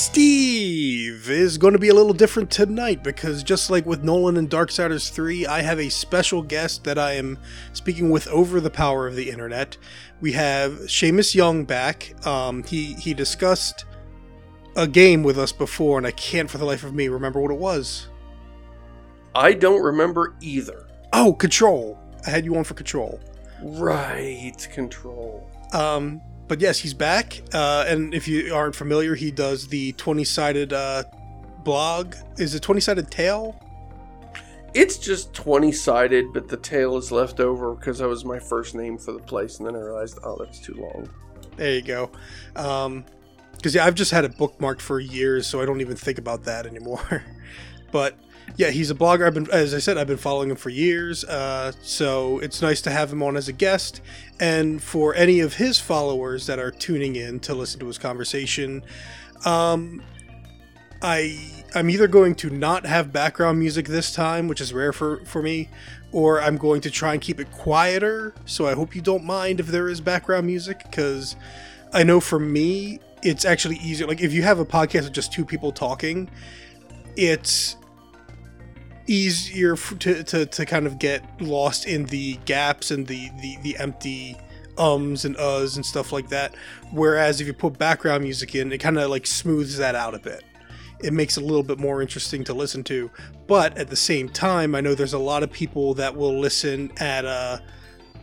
Steve is going to be a little different tonight because just like with Nolan and Darksiders 3, I have a special guest that I am speaking with over the power of the internet. We have Shamus Young back. Um, he he discussed a game with us before, and I can't for the life of me remember what it was. I don't remember either. Oh, Control. I had you on for Control. Right, control. Um, but yes, he's back. Uh, and if you aren't familiar, he does the 20 sided uh, blog. Is it 20 sided tale? It's just 20 sided, but the tale is left over because that was my first name for the place, and then I realized, oh, that's too long. There you go. Um, because yeah, I've just had it bookmarked for years, so I don't even think about that anymore. but yeah, he's a blogger. I've been, as I said, I've been following him for years. Uh, so it's nice to have him on as a guest. And for any of his followers that are tuning in to listen to his conversation, um, I I'm either going to not have background music this time, which is rare for for me, or I'm going to try and keep it quieter. So I hope you don't mind if there is background music, because I know for me it's actually easier. Like if you have a podcast with just two people talking, it's easier f- to, to, to kind of get lost in the gaps and the, the, the empty ums and uhs and stuff like that. Whereas if you put background music in, it kind of like smooths that out a bit. It makes it a little bit more interesting to listen to. But at the same time, I know there's a lot of people that will listen at uh,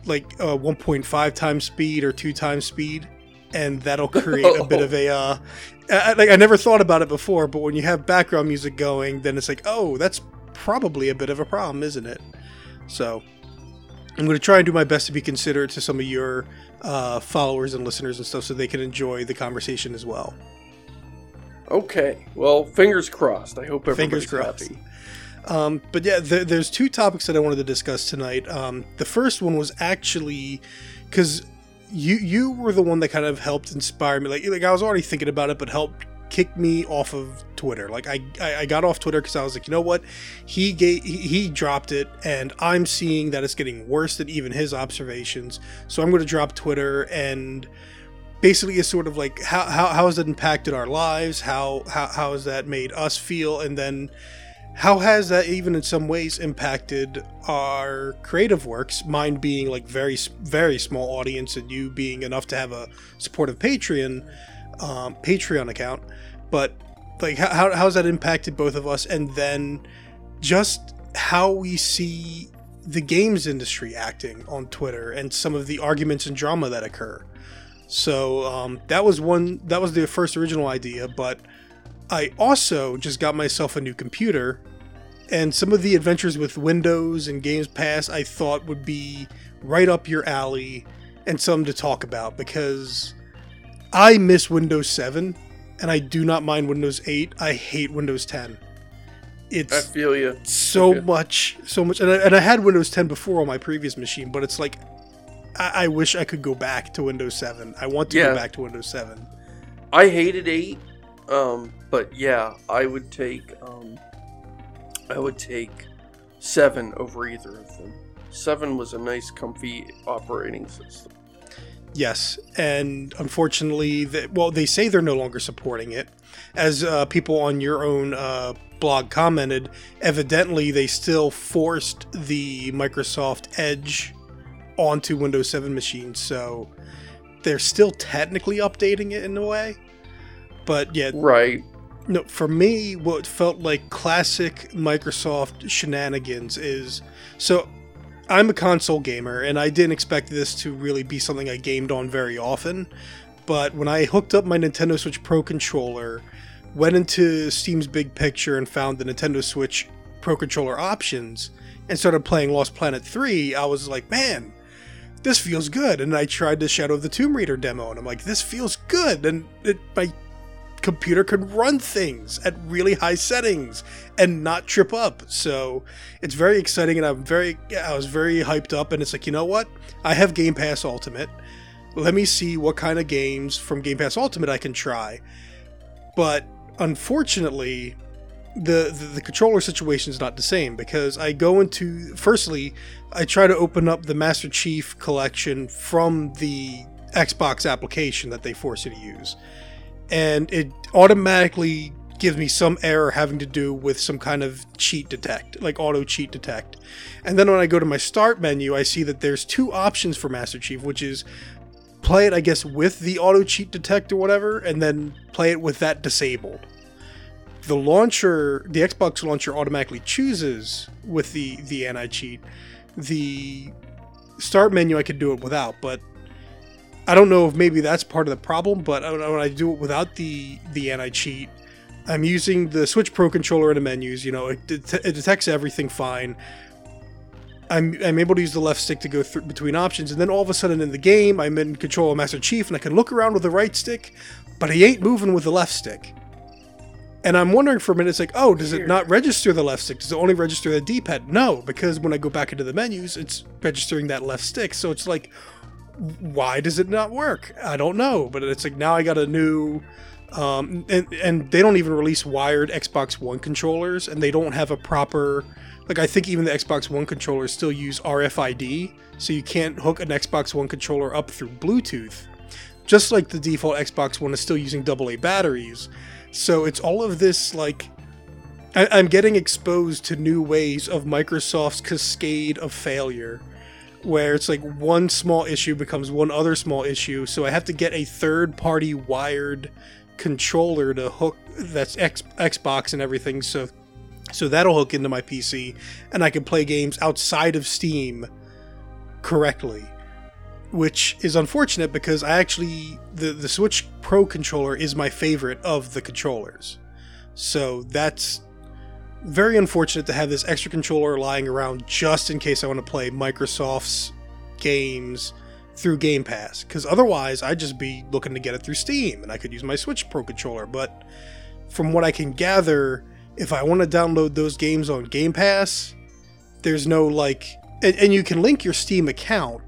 like uh, 1.5 times speed or 2 times speed. And that'll create a bit of a uh, I, like I never thought about it before, but when you have background music going, then it's like, oh, that's probably a bit of a problem, isn't it? So I'm going to try and do my best to be considerate to some of your uh, followers and listeners and stuff so they can enjoy the conversation as well. Okay, well, fingers crossed. I hope everybody's Fingers crossed. happy. Um, but yeah, there, there's two topics that I wanted to discuss tonight. Um, the first one was actually because you you were the one that kind of helped inspire me. Like like I was already thinking about it, but helped kick me off of Twitter. Like I I, I got off Twitter because I was like, you know what, he gave he, he dropped it, and I'm seeing that it's getting worse than even his observations. So I'm going to drop Twitter and basically is sort of like how, how, how has that impacted our lives how, how how has that made us feel and then how has that even in some ways impacted our creative works mine being like very very small audience and you being enough to have a supportive patreon um, patreon account but like how, how has that impacted both of us? And then just how we see the games industry acting on twitter and some of the arguments and drama that occur. So um, that was one that was the first original idea but I also just got myself a new computer, and some of the adventures with Windows and Games Pass I thought would be right up your alley and some to talk about because I miss Windows 7 and I do not mind Windows 8. I hate Windows 10. It's I feel you. so Okay. much, so much, and I, and I had Windows 10 before on my previous machine, but it's like I, I wish I could go back to Windows 7. I want to Yeah. go back to Windows 7. I hated eight, um, but yeah, I would take, um, I would take seven over either of them. Seven was a nice, comfy operating system. Yes, and unfortunately, the, well, they say they're no longer supporting it. As uh, people on your own uh, blog commented, evidently they still forced the Microsoft Edge onto Windows 7 machines, so they're still technically updating it in a way. But yeah, Right. no, for me, what felt like classic Microsoft shenanigans is so I'm a console gamer and I didn't expect this to really be something I gamed on very often. But when I hooked up my Nintendo Switch Pro controller, went into Steam's big picture and found the Nintendo Switch Pro controller options and started playing Lost Planet 3, I was like, man, this feels good. And I tried the Shadow of the Tomb Raider demo and I'm like, this feels good. And it, my computer could run things at really high settings and not trip up. So it's very exciting, and I'm very, I was very hyped up. And it's like, you know what? I have Game Pass Ultimate. Let me see what kind of games from Game Pass Ultimate I can try. But unfortunately, the, the the controller situation is not the same because I go into firstly, I try to open up the Master Chief collection from the Xbox application that they force you to use and it automatically gives me some error having to do with some kind of cheat detect, like auto cheat detect. And then when I go to my start menu, I see that there's two options for Master Chief, which is play it, I guess, with the auto cheat detect or whatever, and then play it with that disabled. The launcher, the Xbox launcher automatically chooses with the the anti cheat. The start menu I could do it without, but I don't know if maybe that's part of the problem. But I know when I do it without the the anti cheat, I'm using the Switch Pro controller in the menus. You know, it, det- it detects everything fine. I'm, I'm able to use the left stick to go through between options, and then all of a sudden in the game, I'm in control of Master Chief, and I can look around with the right stick, but he ain't moving with the left stick. And I'm wondering for a minute, it's like, oh, does it not register the left stick? Does it only register the D-pad? No, because when I go back into the menus, it's registering that left stick. So it's like, why does it not work? I don't know, but it's like now I got a new um, and and they don't even release wired Xbox One controllers, and they don't have a proper like I think even the Xbox One controllers still use RFID, so you can't hook an Xbox One controller up through Bluetooth. Just like the default Xbox One is still using AA batteries, so it's all of this like I, I'm getting exposed to new ways of Microsoft's cascade of failure where it's like one small issue becomes one other small issue so i have to get a third party wired controller to hook that's X, xbox and everything so so that'll hook into my pc and i can play games outside of steam correctly which is unfortunate because i actually the the switch pro controller is my favorite of the controllers. So that's very unfortunate to have this extra controller lying around just in case I want to play Microsoft's games through Game Pass. Because otherwise, I'd just be looking to get it through Steam and I could use my Switch Pro controller. But from what I can gather, if I want to download those games on Game Pass, there's no like. And, and you can link your Steam account,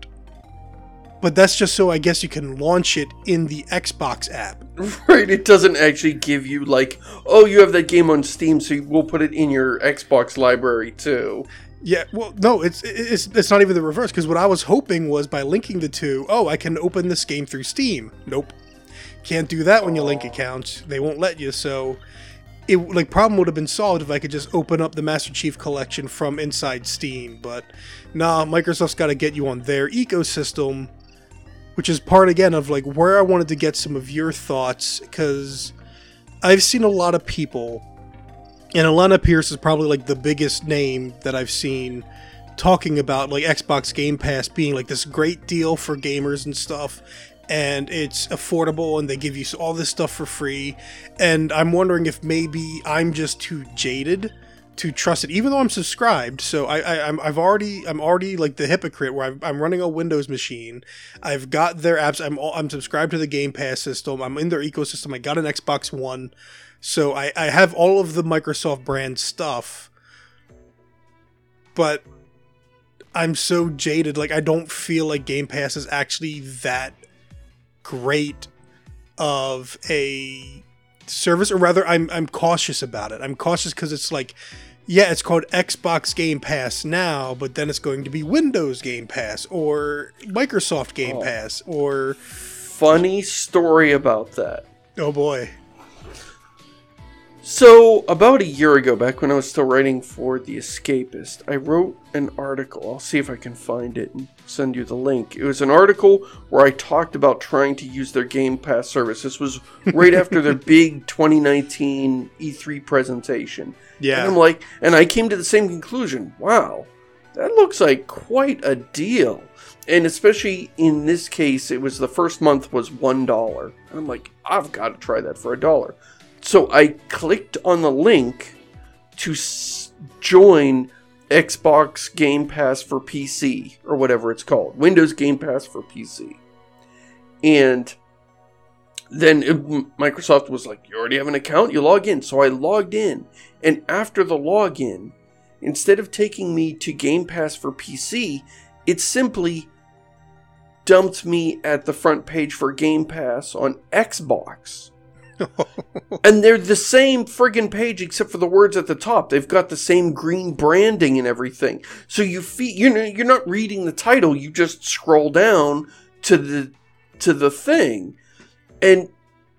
but that's just so I guess you can launch it in the Xbox app. Right, it doesn't actually give you like, oh, you have that game on Steam, so we'll put it in your Xbox library too. Yeah, well, no, it's it's it's not even the reverse because what I was hoping was by linking the two, oh, I can open this game through Steam. Nope, can't do that when you link accounts. They won't let you. So, it like problem would have been solved if I could just open up the Master Chief collection from inside Steam. But nah, Microsoft's got to get you on their ecosystem, which is part again of like where I wanted to get some of your thoughts because I've seen a lot of people and Alanah Pearce is probably like the biggest name that I've seen talking about like Xbox Game Pass being like this great deal for gamers and stuff and it's affordable and they give you all this stuff for free and I'm wondering if maybe I'm just too jaded to trust it even though I'm subscribed. So I, I I'm, I've already I'm already like the hypocrite where I've, I'm running a Windows machine. I've got their apps. I'm all, I'm subscribed to the Game Pass system. I'm in their ecosystem. I got an Xbox One. So I, I have all of the Microsoft brand stuff, but I'm so jaded. Like I don't feel like Game Pass is actually that great of a service, or rather, I'm I'm cautious about it. I'm cautious because it's like, yeah, it's called Xbox Game Pass now, but then it's going to be Windows Game Pass or Microsoft Game Oh. Pass or Funny story about that. oh boy, So, about a year ago, back when I was still writing for The Escapist, I wrote an article. I'll see if I can find it and send you the link. It was an article where I talked about trying to use their Game Pass service. This was right after their big 2019 E3 presentation. yeah, And I'm like, and I came to the same conclusion. Wow, that looks like quite a deal. And especially in this case, it was the first month was one dollar. And I'm like, I've got to try that for a dollar. So I clicked on the link to s- join Xbox Game Pass for PC or whatever it's called, Windows Game Pass for PC. And then it- Microsoft was like, You already have an account? You log in. So I logged in. And after the login, instead of taking me to Game Pass for PC, it simply dumped me at the front page for Game Pass on Xbox. and they're the same friggin' page except for the words at the top. They've got the same green branding and everything. So you feel you're not- you're not reading the title. You just scroll down to the to the thing, and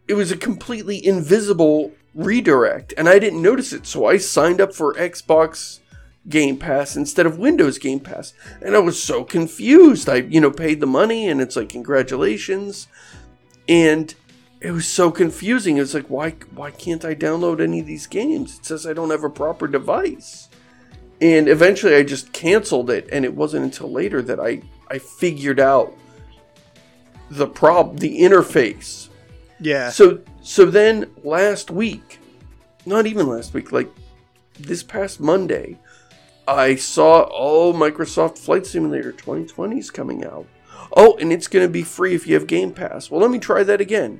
it was a completely invisible redirect, and I didn't notice it. So I signed up for Xbox Game Pass instead of Windows Game Pass, and I was so confused. I you know paid the money, and it's like congratulations, and it was so confusing. It was like why why can't I download any of these games? It says I don't have a proper device. And eventually I just canceled it and it wasn't until later that I I figured out the prob the interface. Yeah. So so then last week, not even last week, like this past Monday, I saw oh Microsoft Flight Simulator 2020 is coming out. Oh, and it's going to be free if you have Game Pass. Well, let me try that again.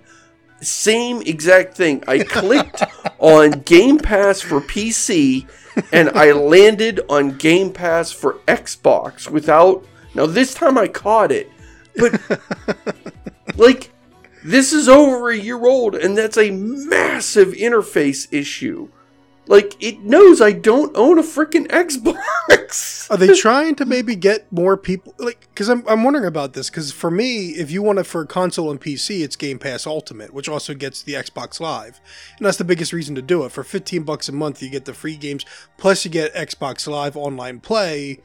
Same exact thing. I clicked on Game Pass for PC and I landed on Game Pass for Xbox without. Now, this time I caught it. But, like, this is over a year old, and that's a massive interface issue. Like, it knows I don't own a freaking Xbox. Are they trying to maybe get more people? Like, because I'm, I'm wondering about this. Because for me, if you want it for console and PC, it's Game Pass Ultimate, which also gets the Xbox Live, and that's the biggest reason to do it. For 15 bucks a month, you get the free games, plus you get Xbox Live online play.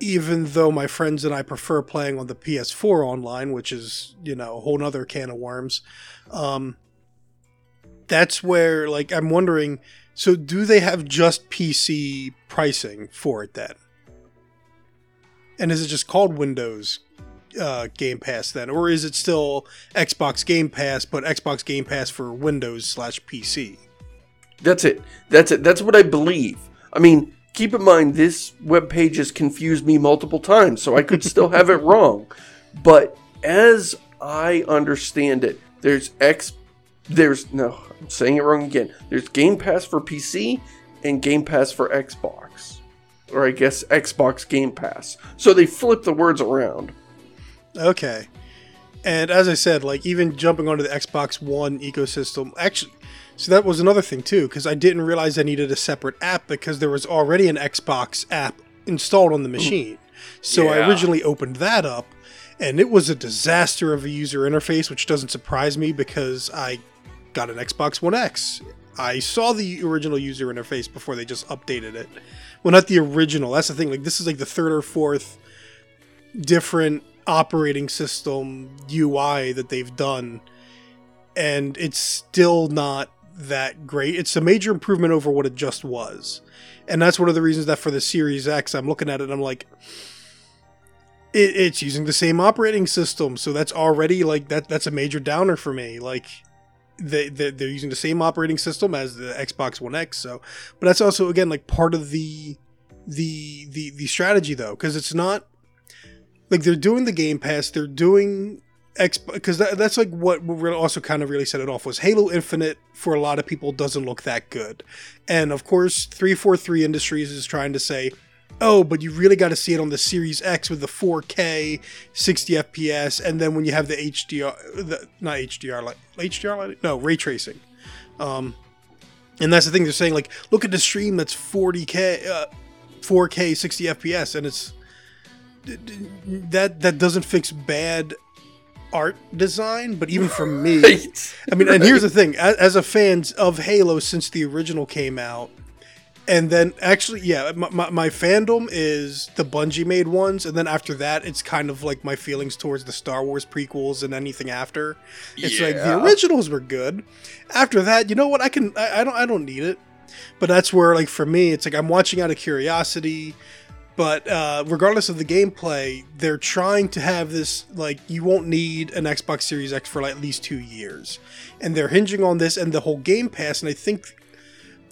Even though my friends and I prefer playing on the PS4 online, which is you know a whole other can of worms. Um, that's where like I'm wondering. So do they have just PC pricing for it then? And is it just called Windows uh, Game Pass then, or is it still Xbox Game Pass, but Xbox Game Pass for Windows slash PC? That's it. That's it. That's what I believe. I mean, keep in mind this web page has confused me multiple times, so I could still have it wrong. But as I understand it, there's X there's no I'm saying it wrong again. There's Game Pass for PC and Game Pass for Xbox. Or I guess Xbox Game Pass. So they flip the words around. Okay. And as I said, like even jumping onto the Xbox One ecosystem, actually, so that was another thing too, because I didn't realize I needed a separate app because there was already an Xbox app installed on the hmm. machine. So I originally opened that up, and it was a disaster of a user interface, which doesn't surprise me because I got an Xbox One X. I saw the original user interface before they just updated it. Well, not the original. That's the thing. Like this is like the third or fourth different operating system UI that they've done, and it's still not that great. It's a major improvement over what it just was, and that's one of the reasons that for the Series X, I'm looking at it and I'm like, it, it's using the same operating system, so that's already like that. That's a major downer for me. Like. They, they, they're using the same operating system as the Xbox One X, so, but that's also again like part of the the the the strategy though, because it's not like they're doing the Game Pass, they're doing X because that, that's like what also kind of really set it off was Halo Infinite for a lot of people doesn't look that good, and of course 343 Industries is trying to say, oh, but you really got to see it on the Series X with the 4K 60 FPS, and then when you have the HDR, the, not HDR like HDR light, no ray tracing, um, and that's the thing they're saying like look at the stream that's 40K, uh, 4K 60 FPS, and it's that that doesn't fix bad art design, but even for me, Right. I mean, and here's the thing: as, as a fan of Halo since the original came out, and then actually, yeah, my, my, my fandom is the Bungie made ones, and then after that, it's kind of like my feelings towards the Star Wars prequels and anything after. It's like the originals were good. After that, you know what? I can I, I don't I don't need it. But that's where like for me, it's like I'm watching out of curiosity. But uh, regardless of the gameplay, they're trying to have this like you won't need an Xbox Series X for like at least two years, and they're hinging on this and the whole Game Pass. And I think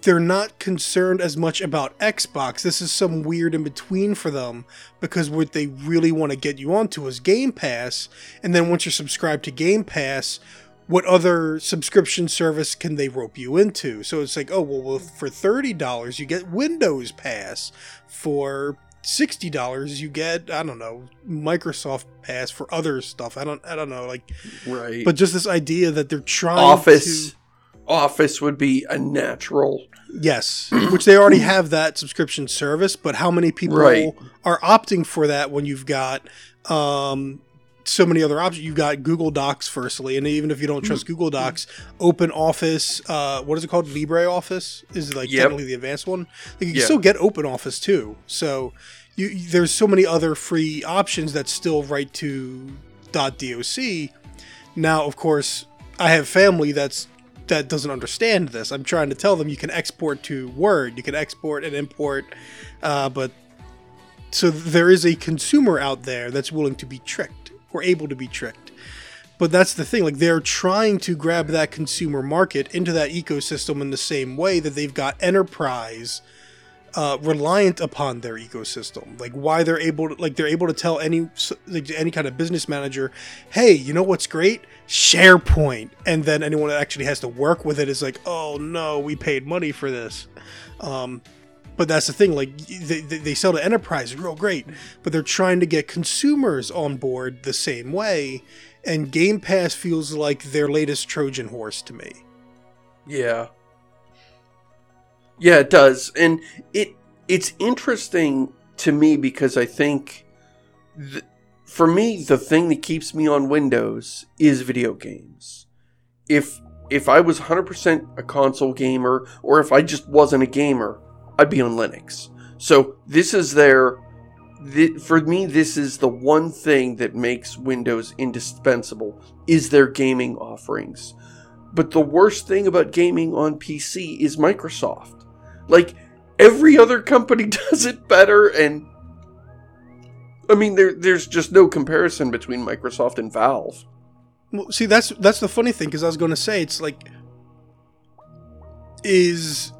they're not concerned as much about Xbox. This is some weird in between for them because what they really want to get you onto is Game Pass, and then once you're subscribed to Game Pass, what other subscription service can they rope you into? So it's like, oh well, well for thirty dollars you get Windows Pass. For sixty dollars you get I don't know Microsoft Pass for other stuff. I don't I don't know like, Right. but just this idea that they're trying Office. to Office would be a natural. Yes, which they already have that subscription service, but how many people Right. are opting for that when you've got um, so many other options. You've got Google Docs, firstly, and even if you don't trust. Google Docs, Open Office, uh, what is it called? Libre Office is like Yep. technically the advanced one. Like you can Yeah. still get Open Office too. So you, you- there's so many other free options that still write to .doc. Now, of course, I have family that's that doesn't understand this. I'm trying to tell them you can export to Word, you can export and import, uh, but so there is a consumer out there that's willing to be tricked or able to be tricked. But that's the thing, like they're trying to grab that consumer market into that ecosystem in the same way that they've got enterprise uh, reliant upon their ecosystem. Like why they're able to, like they're able to tell any like any kind of business manager, hey, you know what's great? SharePoint, and then anyone that actually has to work with it is like, oh no, we paid money for this. Um, but that's the thing, like they, they sell to enterprise real great, but they're trying to get consumers on board the same way, and Game Pass feels like their latest Trojan horse to me. Yeah. Yeah, it does. And it it's interesting to me because I think th- for me the thing that keeps me on Windows is video games. If if I was 100% a console gamer or if I just wasn't a gamer, I'd be on Linux. So this is their th- for me this is the one thing that makes Windows indispensable is their gaming offerings. But the worst thing about gaming on PC is Microsoft. Like every other company does it better and I mean there there's just no comparison between Microsoft and Valve. Well, see, that's that's the funny thing because I was going to say it's like is.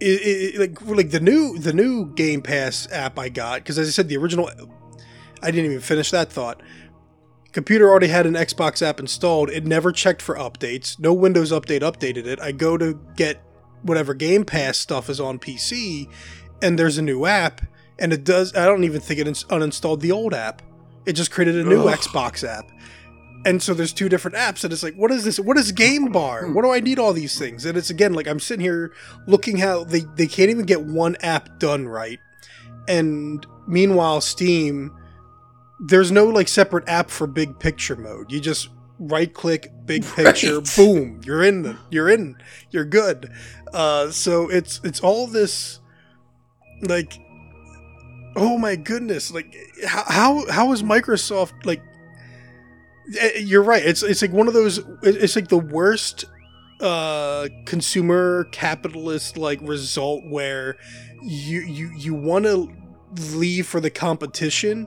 It, it, like like the new the new Game Pass app I got because as I said the original I didn't even finish that thought. Computer already had an Xbox app installed. It never checked for updates. No Windows update updated it. I go to get whatever Game Pass stuff is on PC, and there's a new app, and it does. I don't even think it ins- uninstalled the old app. It just created a new Ugh. Xbox app. And so there's two different apps, and it's like, what is this? What is Game Bar? Hmm. What do I need all these things? And it's again like I'm sitting here looking how they they can't even get one app done right, and meanwhile Steam, there's no like separate app for big picture mode. You just right click big picture, Right. boom, you're in. The, you're in. You're good. Uh, so it's it's all this like oh my goodness like how how, how is microsoft like eh, you're right it's it's like one of those it's like the worst uh consumer capitalist like result where you you you want to leave for the competition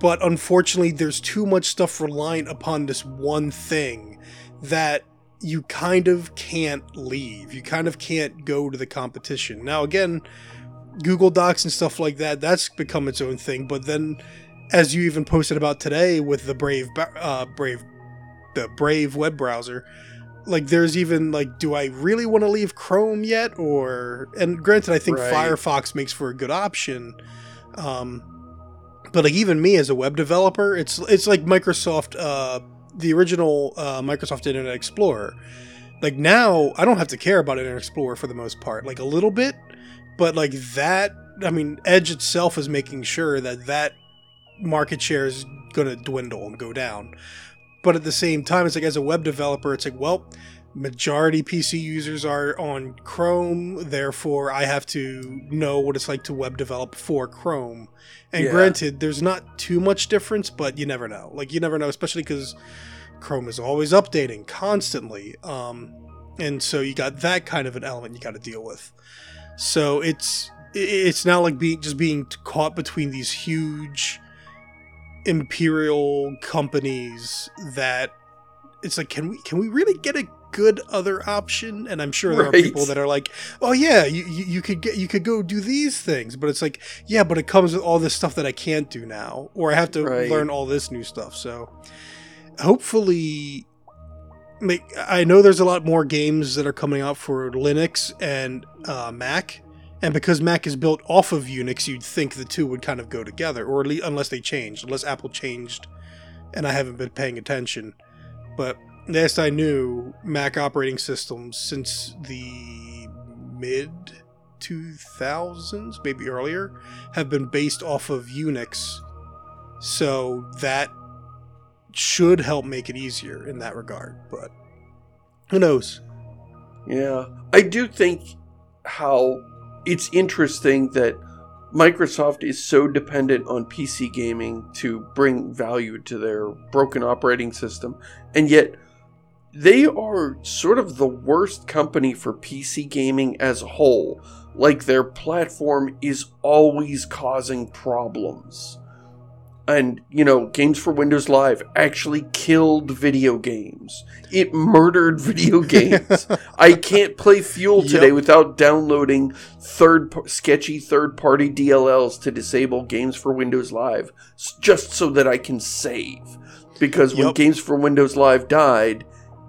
but unfortunately there's too much stuff reliant upon this one thing that you kind of can't leave you kind of can't go to the competition now again Google Docs and stuff like that, that's become its own thing. But then, as you even posted about today with the Brave, uh, Brave, the Brave web browser, like there's even like, do I really want to leave Chrome yet? Or and granted, I think Right. Firefox makes for a good option. Um, but like even me as a web developer, it's it's like Microsoft, uh, the original uh, Microsoft Internet Explorer. Like now, I don't have to care about Internet Explorer for the most part. Like a little bit, but like that i mean edge itself is making sure that that market share is going to dwindle and go down but at the same time it's like as a web developer it's like well majority pc users are on chrome therefore i have to know what it's like to web develop for chrome. And Yeah. granted there's not too much difference but you never know. Like you never know especially because chrome is always updating constantly um and so you got that kind of an element you got to deal with. So it's it's not like being just being caught between these huge imperial companies that it's like can we can we really get a good other option and i'm sure there are people that are like oh yeah you, you, you could get you could go do these things but it's like yeah but it comes with all this stuff that i can't do now or i have to Right. learn all this new stuff so hopefully make I know there's a lot more games that are coming out for Linux and uh, Mac, and because Mac is built off of Unix, you'd think the two would kind of go together, or at least unless they changed, unless Apple changed, and I haven't been paying attention. But last I knew, Mac operating systems since the mid 2000s, maybe earlier, have been based off of Unix. So that should help make it easier in that regard. But who knows? Yeah, I do think how it's interesting that Microsoft is so dependent on PC gaming to bring value to their broken operating system, and yet they are sort of the worst company for PC gaming as a whole. Like their platform is always causing problems and you know games for windows live actually killed video games it murdered video games i can't play fuel today yep. without downloading third sketchy third party dlls to disable games for windows live just so that i can save because yep. when games for windows live died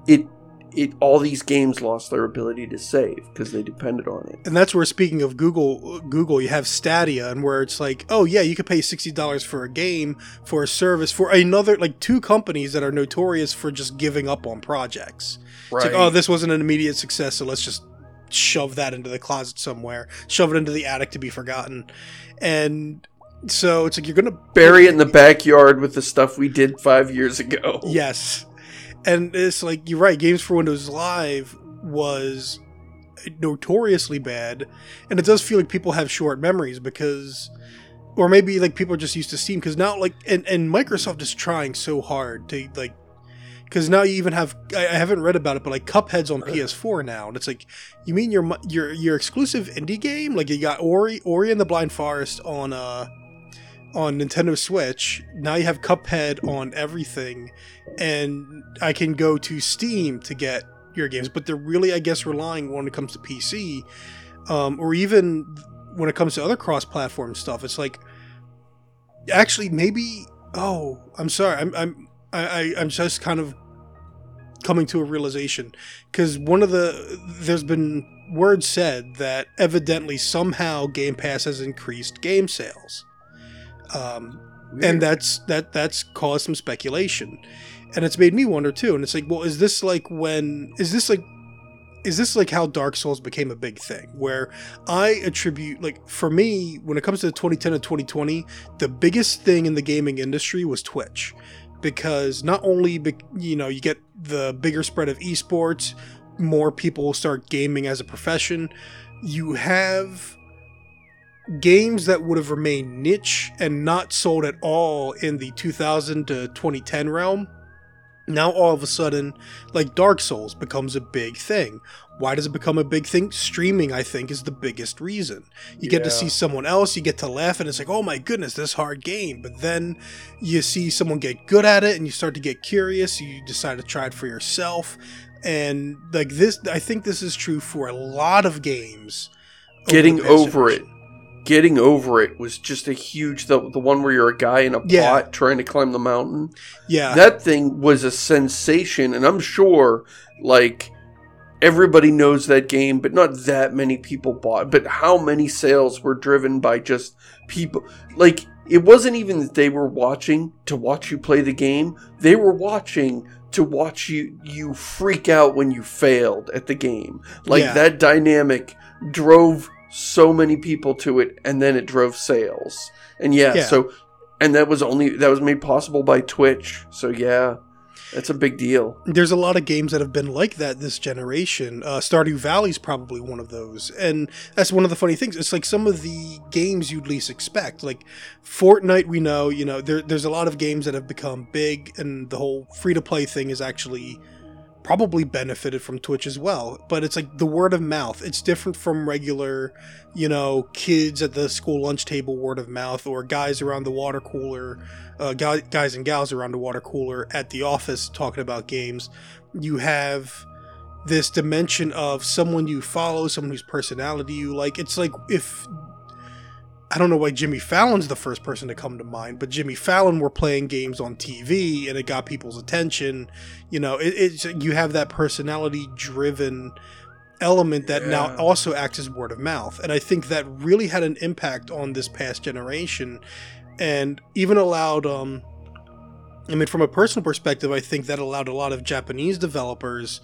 it it all these games lost their ability to save because they depended on it. And that's where speaking of Google Google, you have Stadia and where it's like, oh yeah, you could pay sixty dollars for a game for a service for another like two companies that are notorious for just giving up on projects. Right. It's like, oh, this wasn't an immediate success, so let's just shove that into the closet somewhere, shove it into the attic to be forgotten. And so it's like you're gonna bury it in the backyard with the stuff we did five years ago. Yes and it's like you're right. Games for Windows Live was notoriously bad, and it does feel like people have short memories because, or maybe like people are just used to Steam because now like and and Microsoft is trying so hard to like. Because now you even have I, haven't read about it, but like Cuphead's on PS4 now, and it's like, you mean your your your exclusive indie game? Like you got Ori Ori and the Blind Forest on uh on Nintendo Switch. Now you have Cuphead on everything, and I can go to Steam to get your games. But they're really, I guess, relying when it comes to PC, um, or even when it comes to other cross-platform stuff. It's like, actually, maybe. Oh, I'm sorry. I'm I'm I, I'm just kind of coming to a realization because one of the there's been words said that evidently somehow Game Pass has increased game sales um, and that's that that's caused some speculation, and it's made me wonder too. And it's like, well, is this like when is this like is this like how Dark Souls became a big thing? Where I attribute, like, for me, when it comes to 2010 and 2020, the biggest thing in the gaming industry was Twitch. Because not only, you know, you get the bigger spread of esports, more people start gaming as a profession, you have games that would have remained niche and not sold at all in the 2000 to 2010 realm now all of a sudden like dark souls becomes a big thing. Why does it become a big thing? Streaming i think is the biggest reason. You yeah. get to see someone else you get to laugh and it's like oh my goodness this hard game. But then you see someone get good at it and you start to get curious you decide to try it for yourself. And like this i think this is true for a lot of games getting over, over it getting over it was just a huge the, the one where you're a guy in a yeah. pot trying to climb the mountain yeah that thing was a sensation and i'm sure like everybody knows that game but not that many people bought but how many sales were driven by just people like it wasn't even that they were watching to watch you play the game they were watching to watch you you freak out when you failed at the game like yeah. that dynamic drove so many people to it and then it drove sales. And yeah, yeah, so and that was only that was made possible by Twitch. So yeah. That's a big deal. There's a lot of games that have been like that this generation. Uh, Stardew Valley's probably one of those, and that's one of the funny things. It's like some of the games you'd least expect. Like Fortnite, we know, you know, there, there's a lot of games that have become big, and the whole free to play thing is actually probably benefited from Twitch as well. But it's like the word of mouth. It's different from regular, you know, kids at the school lunch table word of mouth or guys around the water cooler, uh, guys and gals around the water cooler at the office talking about games. You have this dimension of someone you follow, someone whose personality you like. It's like if I don't know why Jimmy Fallon's the first person to come to mind, but Jimmy Fallon were playing games on TV and it got people's attention. You know, it, it's you have that personality driven element that yeah. now also acts as word of mouth. And I think that really had an impact on this past generation and even allowed um I mean from a personal perspective, I think that allowed a lot of Japanese developers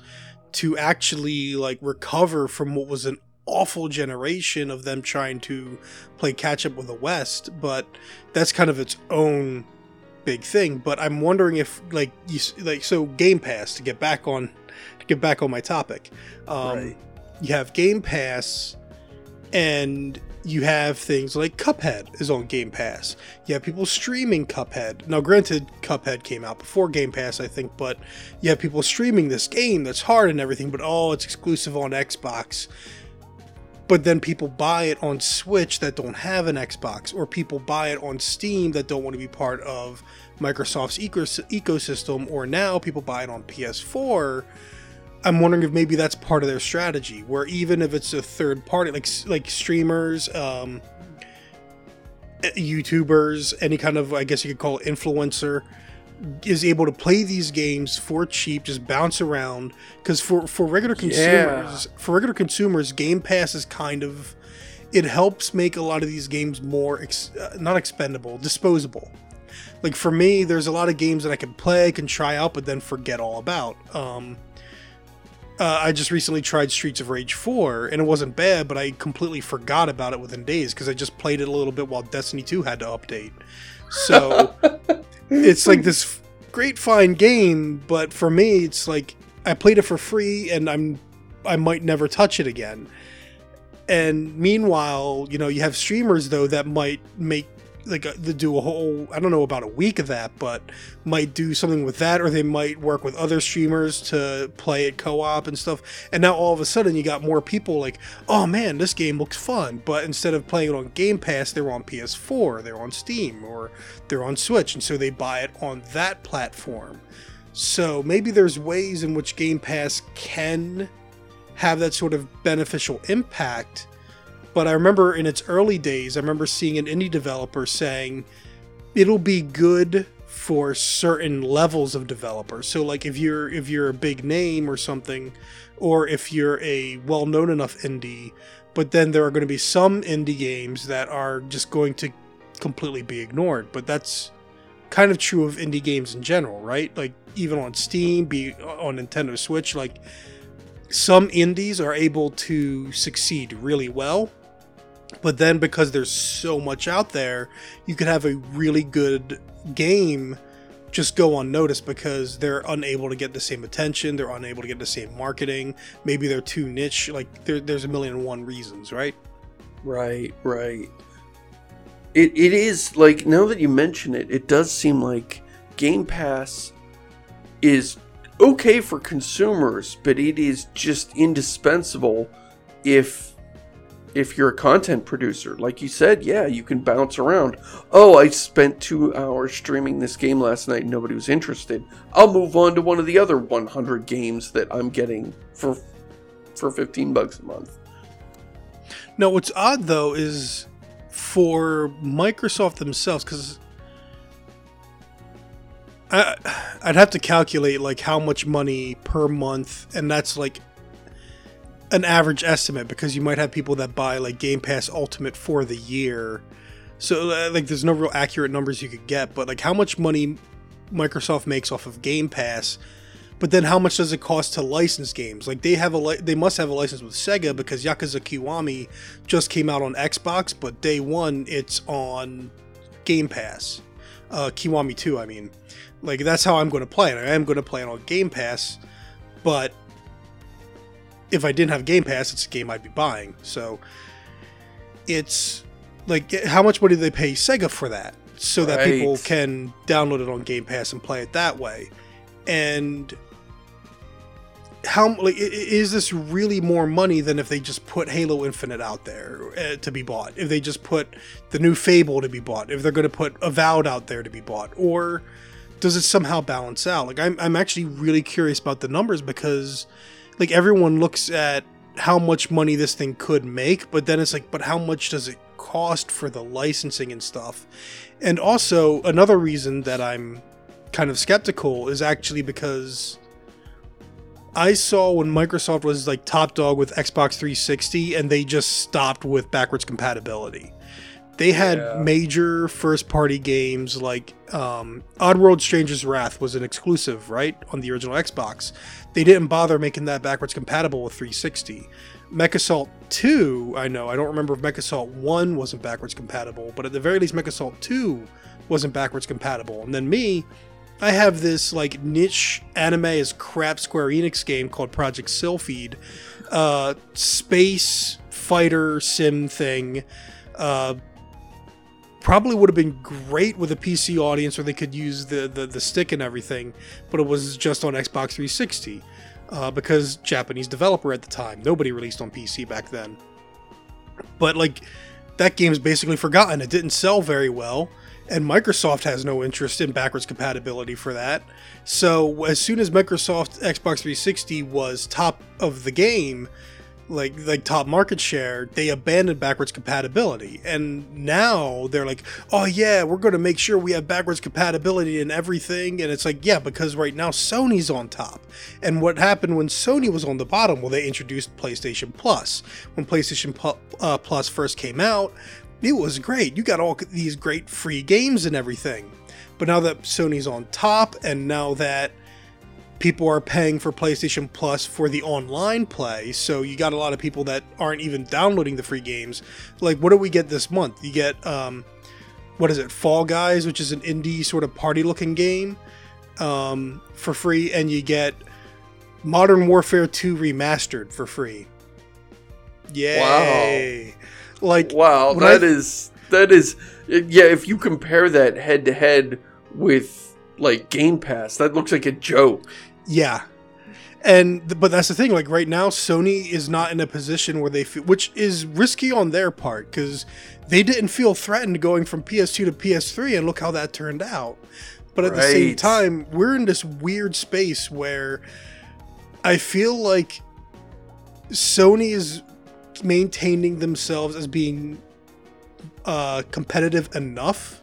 to actually like recover from what was an awful generation of them trying to play catch up with the West, but that's kind of its own big thing. But I'm wondering if like you like so Game Pass to get back on to get back on my topic. Um, Right. You have Game Pass, and you have things like Cuphead is on Game Pass. You have people streaming Cuphead. Now, granted, Cuphead came out before Game Pass, I think, but you have people streaming this game that's hard and everything, but oh, it's exclusive on Xbox. But then people buy it on Switch that don't have an Xbox, or people buy it on Steam that don't want to be part of Microsoft's ecos- ecosystem, or now people buy it on PS4. I'm wondering if maybe that's part of their strategy, where even if it's a third party, like like streamers, um, YouTubers, any kind of I guess you could call it influencer, is able to play these games for cheap, just bounce around. Because for for regular consumers, for regular consumers, Game Pass is kind of it helps make a lot of these games more ex- uh, not expendable, disposable. Like for me, there's a lot of games that I can play, can try out, but then forget all about. Um, uh, I just recently tried Streets of Rage 4, and it wasn't bad, but I completely forgot about it within days because I just played it a little bit while Destiny 2 had to update. So it's like this great fine game, but for me, it's like I played it for free, and I'm I might never touch it again. And meanwhile, you know, you have streamers though that might make like uh, a, do a whole I don't know about a week of that, but might do something with that, or they might work with other streamers to play it co-op and stuff. And now all of a sudden, you got more people like, oh man, this game looks fun. But instead of playing it on Game Pass, they're on PS4, they're on Steam, or they're on Switch, and so they buy it on that platform. So maybe there's ways in which Game Pass can have that sort of beneficial impact. But I remember in its early days, I remember seeing an indie developer saying it'll be good for certain levels of developers. So like if you're if you're a big name or something, or if you're a well-known enough indie, but then there are going to be some indie games that are just going to completely be ignored. But that's kind of true of indie games in general, right? Like even on Steam, be on Nintendo Switch, like some indies are able to succeed really well. But then because there's so much out there, you could have a really good game just go unnoticed because they're unable to get the same attention, they're unable to get the same marketing, maybe they're too niche, like there, there's a million and one reasons, right? Right, right. It it is like now that you mention it, it does seem like Game Pass is okay for consumers, but it is just indispensable if if you're a content producer. Like you said, yeah, you can bounce around. Oh, I spent 2 hours streaming this game last night and nobody was interested. I'll move on to one of the other 100 games that I'm getting for for 15 bucks a month. Now, what's odd though is for Microsoft themselves, because I'd have to calculate like how much money per month, and that's like an average estimate because you might have people that buy like Game Pass Ultimate for the year. So uh, like, there's no real accurate numbers you could get, but like how much money Microsoft makes off of Game Pass but then how much does it cost to license games? Like they have a li- they must have a license with Sega because Yakuza Kiwami just came out on Xbox, but day one it's on Game Pass. Uh, Kiwami 2, I mean. Like that's how I'm going to play it. I am going to play it on Game Pass, but if I didn't have Game Pass, it's a game I'd be buying. So it's like how much money do they pay Sega for that so that people can download it on Game Pass and play it that way. And how like is this really more money than if they just put Halo Infinite out there uh, to be bought? If they just put the new Fable to be bought? If they're going to put Avowed out there to be bought? Or does it somehow balance out? Like I'm I'm actually really curious about the numbers because like everyone looks at how much money this thing could make, but then it's like, but how much does it cost for the licensing and stuff? And also another reason that I'm kind of skeptical is actually because I saw when Microsoft was like top dog with Xbox 360 and they just stopped with backwards compatibility. They had Yeah. major first party games like um, Oddworld Stranger's Wrath was an exclusive, right, on the original Xbox. They didn't bother making that backwards compatible with 360. MechAssault 2, I know, I don't remember if MechAssault 1 wasn't backwards compatible, but at the very least, MechAssault 2 wasn't backwards compatible. And then me, I have this like niche anime as crap Square Enix game called Project Sylpheed, uh, space fighter sim thing. Uh, probably would have been great with a PC audience where they could use the, the, the stick and everything, but it was just on Xbox 360 uh, because Japanese developer at the time. Nobody released on PC back then. But like that game's basically forgotten. It didn't sell very well, and Microsoft has no interest in backwards compatibility for that. So as soon as Microsoft Xbox 360 was top of the game, like like top market share, they abandoned backwards compatibility. And now they're like, "Oh yeah, we're going to make sure we have backwards compatibility in everything." And it's like, "Yeah, because right now Sony's on top." And what happened when Sony was on the bottom? Well, they introduced PlayStation Plus. When PlayStation uh, Plus first came out, it was great. You got all these great free games and everything. But now that Sony's on top and now that people are paying for PlayStation Plus for the online play, so you got a lot of people that aren't even downloading the free games. Like, what do we get this month? You get, um, what is it, Fall Guys, which is an indie sort of party looking game um, for free, and you get Modern Warfare 2 Remastered for free. Yay! Wow. Like, wow, that I... is that is, yeah, if you compare that head to head with like Game Pass. That looks like a joke. Yeah. And but that's the thing like right now Sony is not in a position where they feel which is risky on their part cuz they didn't feel threatened going from PS2 to PS3 and look how that turned out. But at right. the same time, we're in this weird space where I feel like Sony is maintaining themselves as being uh, competitive enough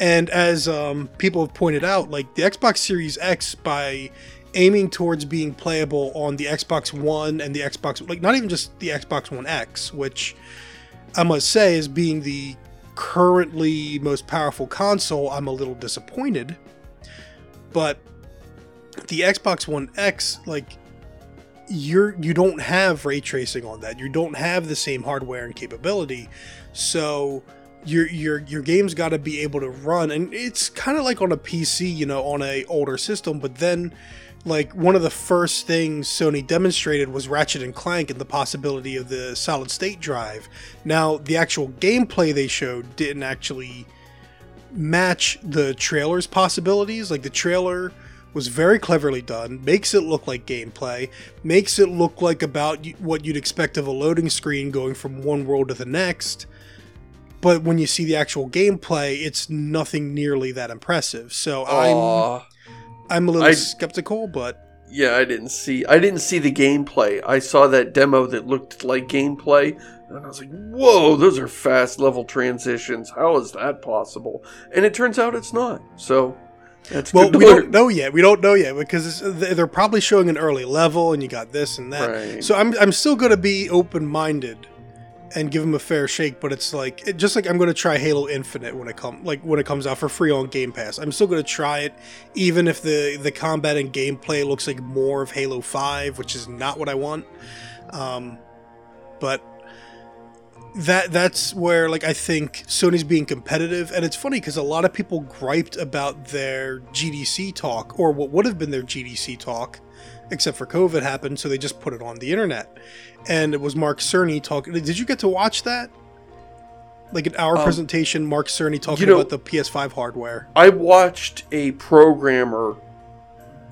and as um, people have pointed out, like the Xbox Series X, by aiming towards being playable on the Xbox One and the Xbox, like not even just the Xbox One X, which I must say is being the currently most powerful console, I'm a little disappointed. But the Xbox One X, like you're you don't have ray tracing on that. You don't have the same hardware and capability. So your your your game's got to be able to run and it's kind of like on a PC you know on a older system but then like one of the first things Sony demonstrated was Ratchet and Clank and the possibility of the solid state drive. Now the actual gameplay they showed didn't actually match the trailer's possibilities like the trailer was very cleverly done, makes it look like gameplay, makes it look like about what you'd expect of a loading screen going from one world to the next, but when you see the actual gameplay, it's nothing nearly that impressive. So I'm I'm a little I, skeptical, but yeah, I didn't see I didn't see the gameplay. I saw that demo that looked like gameplay, and I was like, "Whoa, those are fast level transitions. How is that possible?" And it turns out it's not. So that's well, we learn. don't know yet. We don't know yet because they're probably showing an early level, and you got this and that. Right. So I'm I'm still going to be open minded and give them a fair shake. But it's like it, just like I'm to try Halo Infinite when it come like when it comes out for free on Game Pass. I'm still to try it, even if the the combat and gameplay looks like more of Halo Five, which is not what I want. Um, but that that's where like I think Sony's being competitive, and it's funny because a lot of people griped about their GDC talk or what would have been their GDC talk except for COVID happened, so they just put it on the internet. And it was Mark Cerny talking. Did you get to watch that? Like an hour um, presentation, Mark Cerny talking you know, about the PS5 hardware. I watched a programmer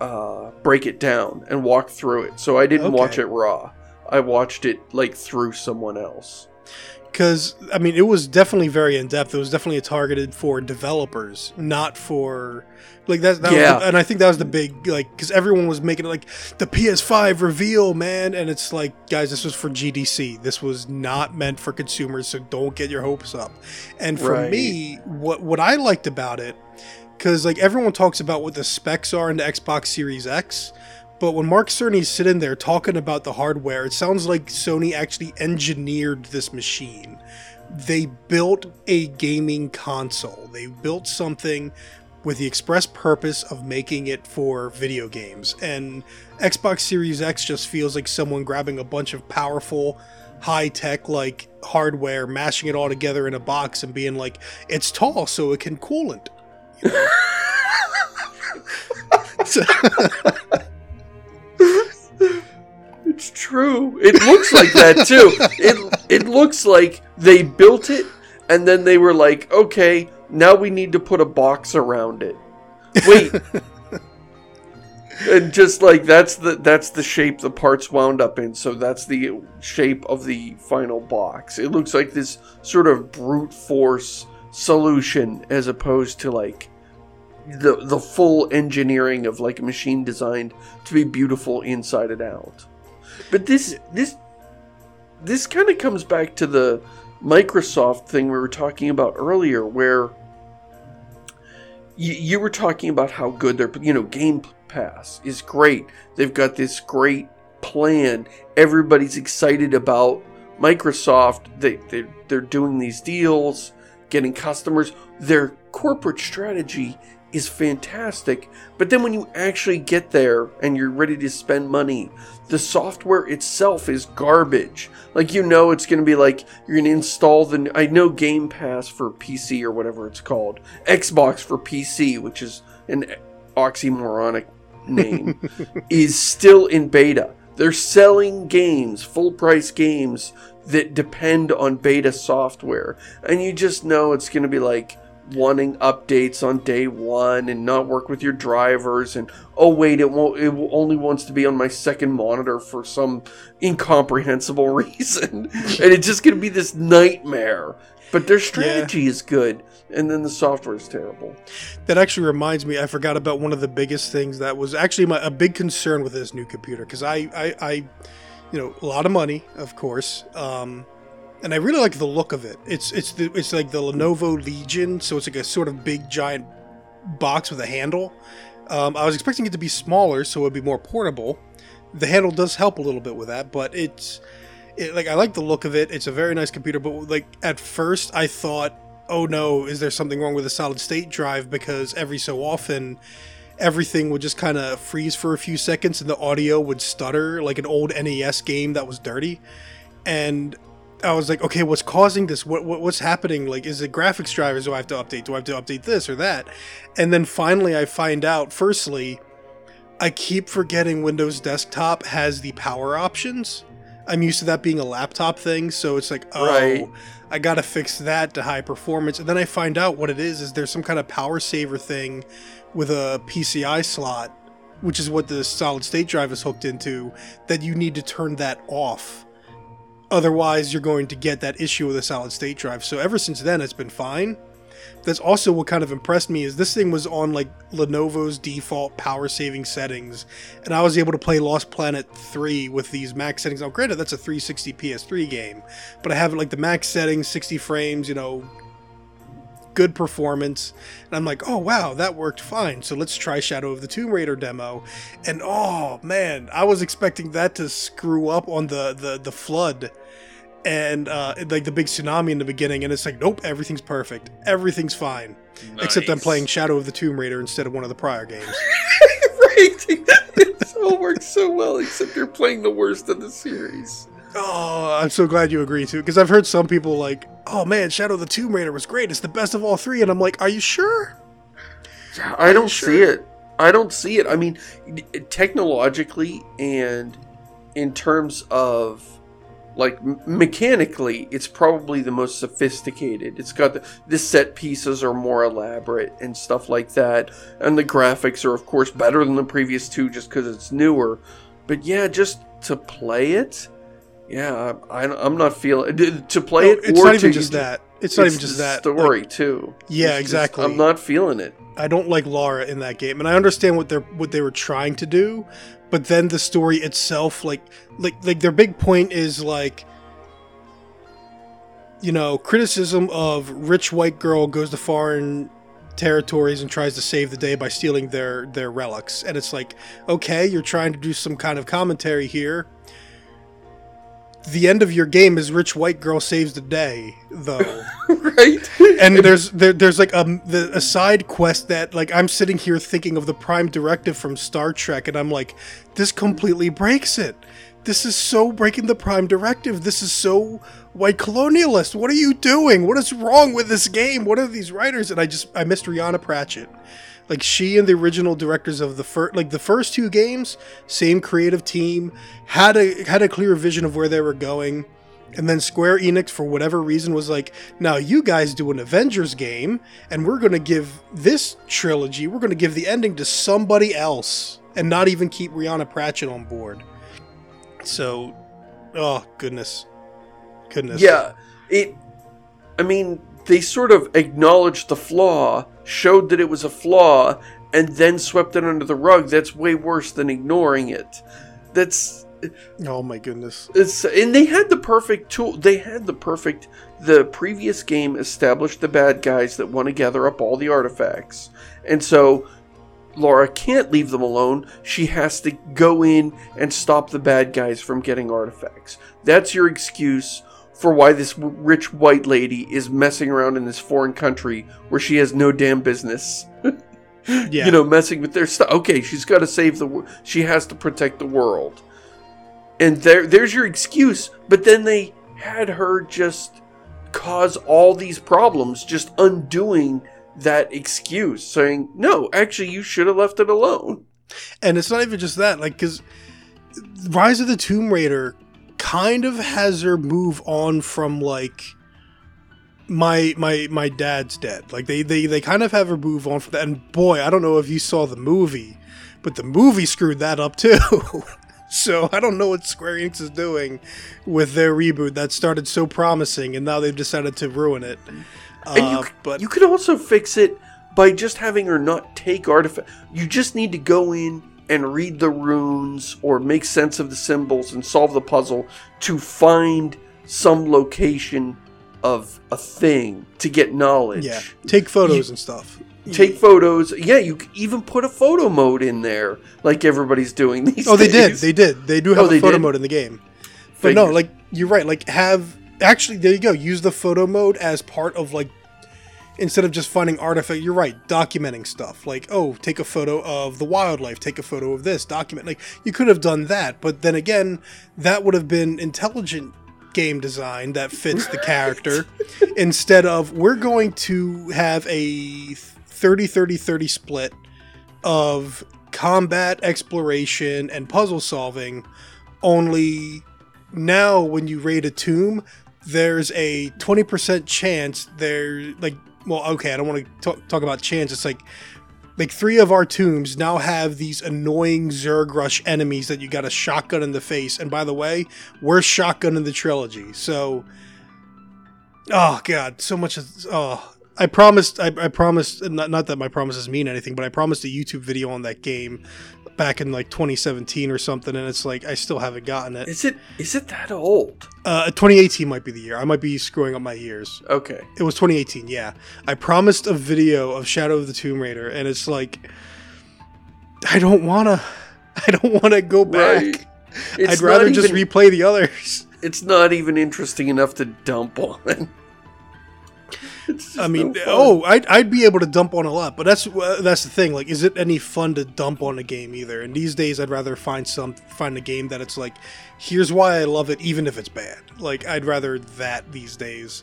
uh, break it down and walk through it, so I didn't okay. watch it raw. I watched it like through someone else because I mean it was definitely very in depth. It was definitely targeted for developers, not for like that. that yeah, was, and I think that was the big like because everyone was making it like the PS5 reveal, man, and it's like guys, this was for GDC. This was not meant for consumers, so don't get your hopes up. And for right. me, what what I liked about it, because like everyone talks about what the specs are in the Xbox Series X. But when Mark Cerny's sitting there talking about the hardware, it sounds like Sony actually engineered this machine. They built a gaming console. They built something with the express purpose of making it for video games. And Xbox Series X just feels like someone grabbing a bunch of powerful high tech like hardware, mashing it all together in a box and being like, it's tall so it can cool it. It's true. It looks like that too. It it looks like they built it and then they were like, okay, now we need to put a box around it. Wait. and just like that's the that's the shape the parts wound up in, so that's the shape of the final box. It looks like this sort of brute force solution as opposed to like the the full engineering of like a machine designed to be beautiful inside and out. But this this this kind of comes back to the Microsoft thing we were talking about earlier, where you, were talking about how good their you know Game Pass is great. They've got this great plan. Everybody's excited about Microsoft. They they they're doing these deals, getting customers. Their corporate strategy is fantastic. But then when you actually get there and you're ready to spend money, the software itself is garbage. Like you know it's going to be like you're going to install the I know Game Pass for PC or whatever it's called. Xbox for PC, which is an oxymoronic name, is still in beta. They're selling games, full price games that depend on beta software. And you just know it's going to be like wanting updates on day one and not work with your drivers and oh wait it won't it only wants to be on my second monitor for some incomprehensible reason. And it's just going to be this nightmare. But their strategy is good and then the software is terrible. That actually reminds me, I forgot about one of the biggest things that was actually my, a big concern with this new computer because I, I, I, you know, a lot of money, of course, um, and I really like the look of it. It's it's the, it's like the Lenovo Legion, so it's like a sort of big giant box with a handle. Um, I was expecting it to be smaller, so it would be more portable. The handle does help a little bit with that, but it's it, like I like the look of it. It's a very nice computer, but like at first I thought, oh no, is there something wrong with the solid state drive? Because every so often everything would just kind of freeze for a few seconds and the audio would stutter like an old NES game that was dirty. And I was like, okay, what's causing this? What, what what's happening? Like, is it graphics drivers? Do I have to update? Do I have to update this or that? And then finally, I find out. Firstly, I keep forgetting Windows Desktop has the power options. I'm used to that being a laptop thing, so it's like, oh, Right. I gotta fix that to high performance. And then I find out what it is: is there's some kind of power saver thing with a PCI slot, which is what the solid state drive is hooked into. That you need to turn that off otherwise you're going to get that issue with a solid state drive. So ever since then it's been fine. That's also what kind of impressed me is this thing was on like lenovo's default power saving settings and i was able to play lost planet 3 with these max settings. Now granted that's a 360 ps3 game but i have like the max settings 60 frames you know good performance. And i'm like oh wow that worked fine. So let's try shadow of the tomb raider demo. And oh man i was expecting that to screw up on the the, the flood and uh, like the big tsunami in the beginning. And it's like nope everything's perfect. Everything's fine. Except i'm playing shadow of the tomb raider instead of one of the prior games. Right. It all works so well except you're playing the worst of the series oh i'm so glad you agree too because i've heard some people like oh man shadow of the tomb raider was great it's the best of all three and i'm like are you sure I don't Sure. see it. I don't see it. I mean, technologically and in terms of like m- mechanically, it's probably the most sophisticated. It's got the, the set pieces are more elaborate and stuff like that, and the graphics are of course better than the previous two just because it's newer. But yeah, just to play it, yeah, I, I'm not feeling to play No, it. it's or not even to- just that it's not it's even just the that story Like, too. Yeah, It's just- exactly. I'm not feeling it. I don't like Lara in that game, and I understand what they're what they were trying to do, but then the story itself, like like like their big point is like, you know, criticism of rich white girl goes to foreign territories and tries to save the day by stealing their their relics, and it's like, okay, you're trying to do some kind of commentary here. The end of your game is rich white girl saves the day, though right? and there's there, there's like a, the, a side quest that like I'm sitting here thinking of the prime directive from Star Trek, and I'm like, this completely breaks it. this is so breaking the prime directive. This is so white colonialist. What are you doing? What is wrong with this game? What are these writers? And I just I missed Rhianna Pratchett. Like she and the original directors of the first like the first two games, same creative team, had a had a clear vision of where they were going. And then Square Enix, for whatever reason, was like, now you guys do an Avengers game, and we're going to give this trilogy, we're going to give the ending to somebody else, and not even keep Rhianna Pratchett on board. So, oh, goodness. Goodness. Yeah, it. I mean, they sort of acknowledged the flaw, showed that it was a flaw, and then swept it under the rug. That's way worse than ignoring it. That's Oh my goodness. it's and they had the perfect tool. They had the perfect. The previous game established the bad guys that want to gather up all the artifacts, and so Laura can't leave them alone. She has to go in and stop the bad guys from getting artifacts. That's your excuse for why this rich white lady is messing around in this foreign country where she has no damn business. Yeah. You know, messing with their stuff. Okay, she's got to save the. She has to protect the world, and there, there's your excuse. But then they had her just cause all these problems, just undoing that excuse, saying, "No, actually, you should have left it alone." And it's not even just that, like, because Rise of the Tomb Raider kind of has her move on from like my my my dad's dead. Like they they they kind of have her move on from that. And boy, I don't know if you saw the movie, but the movie screwed that up too. so I don't know what Square Enix is doing with their reboot that started so promising, and now they've decided to ruin it. And you, Uh, c- but you could also fix it by just having her not take artifact. You just need to go in and read the runes or make sense of the symbols and solve the puzzle to find some location of a thing to get knowledge. yeah, take photos and stuff. Take photos. Yeah, you even put a photo mode in there, like everybody's doing these. Oh, they did. They did. They do Oh, have a photo did? mode in the game. But no, like you're right. Like have actually there you go. Use the photo mode as part of like instead of just finding artifact. You're right. Documenting stuff like oh, take a photo of the wildlife. Take a photo of this. Document. Like you could have done that, but then again, that would have been intelligent game design that fits the character instead of we're going to have a 30 30 30 split of combat exploration and puzzle solving only now when you raid a tomb there's a 20% chance there like well okay i don't want to talk, talk about chance it's like like three of our tombs now have these annoying zerg rush enemies that you got a shotgun in the face and by the way we're shotgun in the trilogy so oh god so much Of, oh I promised. I, I promised. Not, not that my promises mean anything, but I promised a YouTube video on that game back in like 2017 or something, and it's like I still haven't gotten it. Is it is it that old? Uh, 2018 might be the year. I might be screwing up my years. Okay. It was 2018. Yeah, I promised a video of Shadow of the Tomb Raider, and it's like I don't wanna. I don't want to go back. Right. I'd rather not just replay the others. it's not even interesting enough to dump on. I mean, no oh, I'd, I'd be able to dump on a lot, but that's uh, that's the thing. Like, is it any fun to dump on a game either? And these days, I'd rather find some find a game that it's like, here's why I love it, even if it's bad. Like, I'd rather that these days.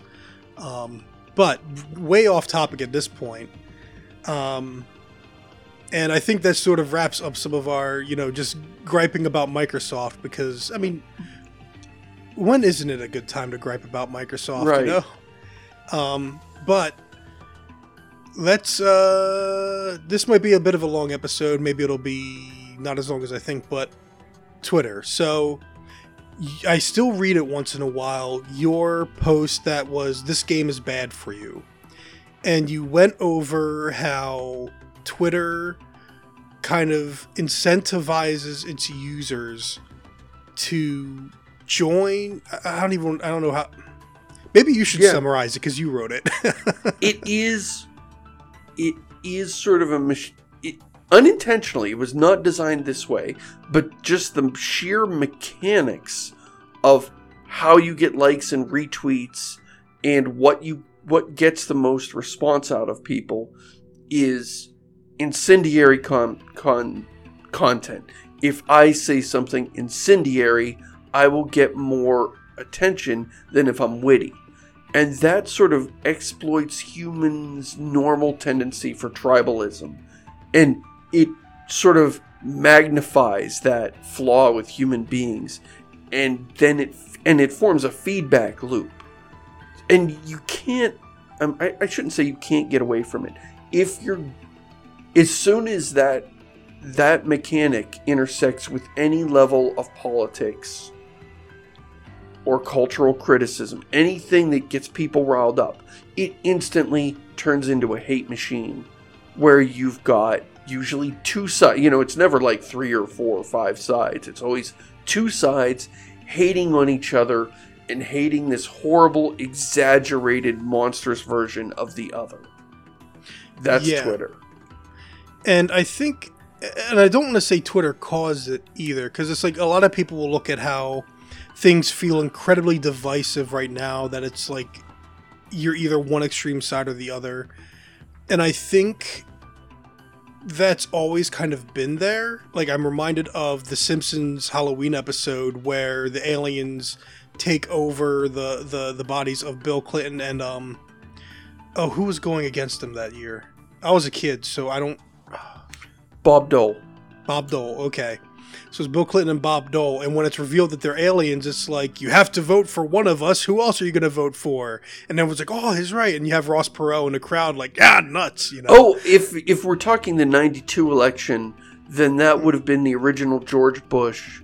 Um, but way off topic at this point. Um, and I think that sort of wraps up some of our, you know, just griping about Microsoft because I mean, when isn't it a good time to gripe about Microsoft? Right. You know. Um, but let's uh this might be a bit of a long episode. Maybe it'll be not as long as i think but twitter. So I still read it once in a while your post that was this game is bad for you. And you went over how twitter kind of incentivizes its users to join i I don't even i don't know how maybe you should Yeah. summarize it because you wrote it it is it is sort of a mach- it, unintentionally it was not designed this way but just the sheer mechanics of how you get likes and retweets and what you what gets the most response out of people is incendiary con, con content if i say something incendiary I will get more attention than if I'm witty. And that sort of exploits humans' normal tendency for tribalism. And it sort of magnifies that flaw with human beings. And then it and it forms a feedback loop. And you can't um, I, I shouldn't say you can't get away from it. If you're as soon as that that mechanic intersects with any level of politics or cultural criticism, anything that gets people riled up, it instantly turns into a hate machine where you've got usually two sides. You know, it's never like three or four or five sides, it's always two sides hating on each other and hating this horrible, exaggerated, monstrous version of the other. That's Yeah. Twitter. And I think, and I don't want to say Twitter caused it either, because it's like a lot of people will look at how things feel incredibly divisive right now, that it's like you're either one extreme side or the other. And I think that's always kind of been there. Like, I'm reminded of the Simpsons Halloween episode where the aliens take over the, the, the bodies of Bill Clinton and, um, oh, who was going against him that year? I was a kid, so I don't Bob Dole. Bob Dole, okay. So it's Bill Clinton and Bob Dole, and when it's revealed that they're aliens, it's like you have to vote for one of us. Who else are you going to vote for? And everyone's like, "Oh, he's right." And you have Ross Perot in the crowd, like, "Ah, nuts," you know. Oh, if if we're talking the '92 election, then that would have been the original George Bush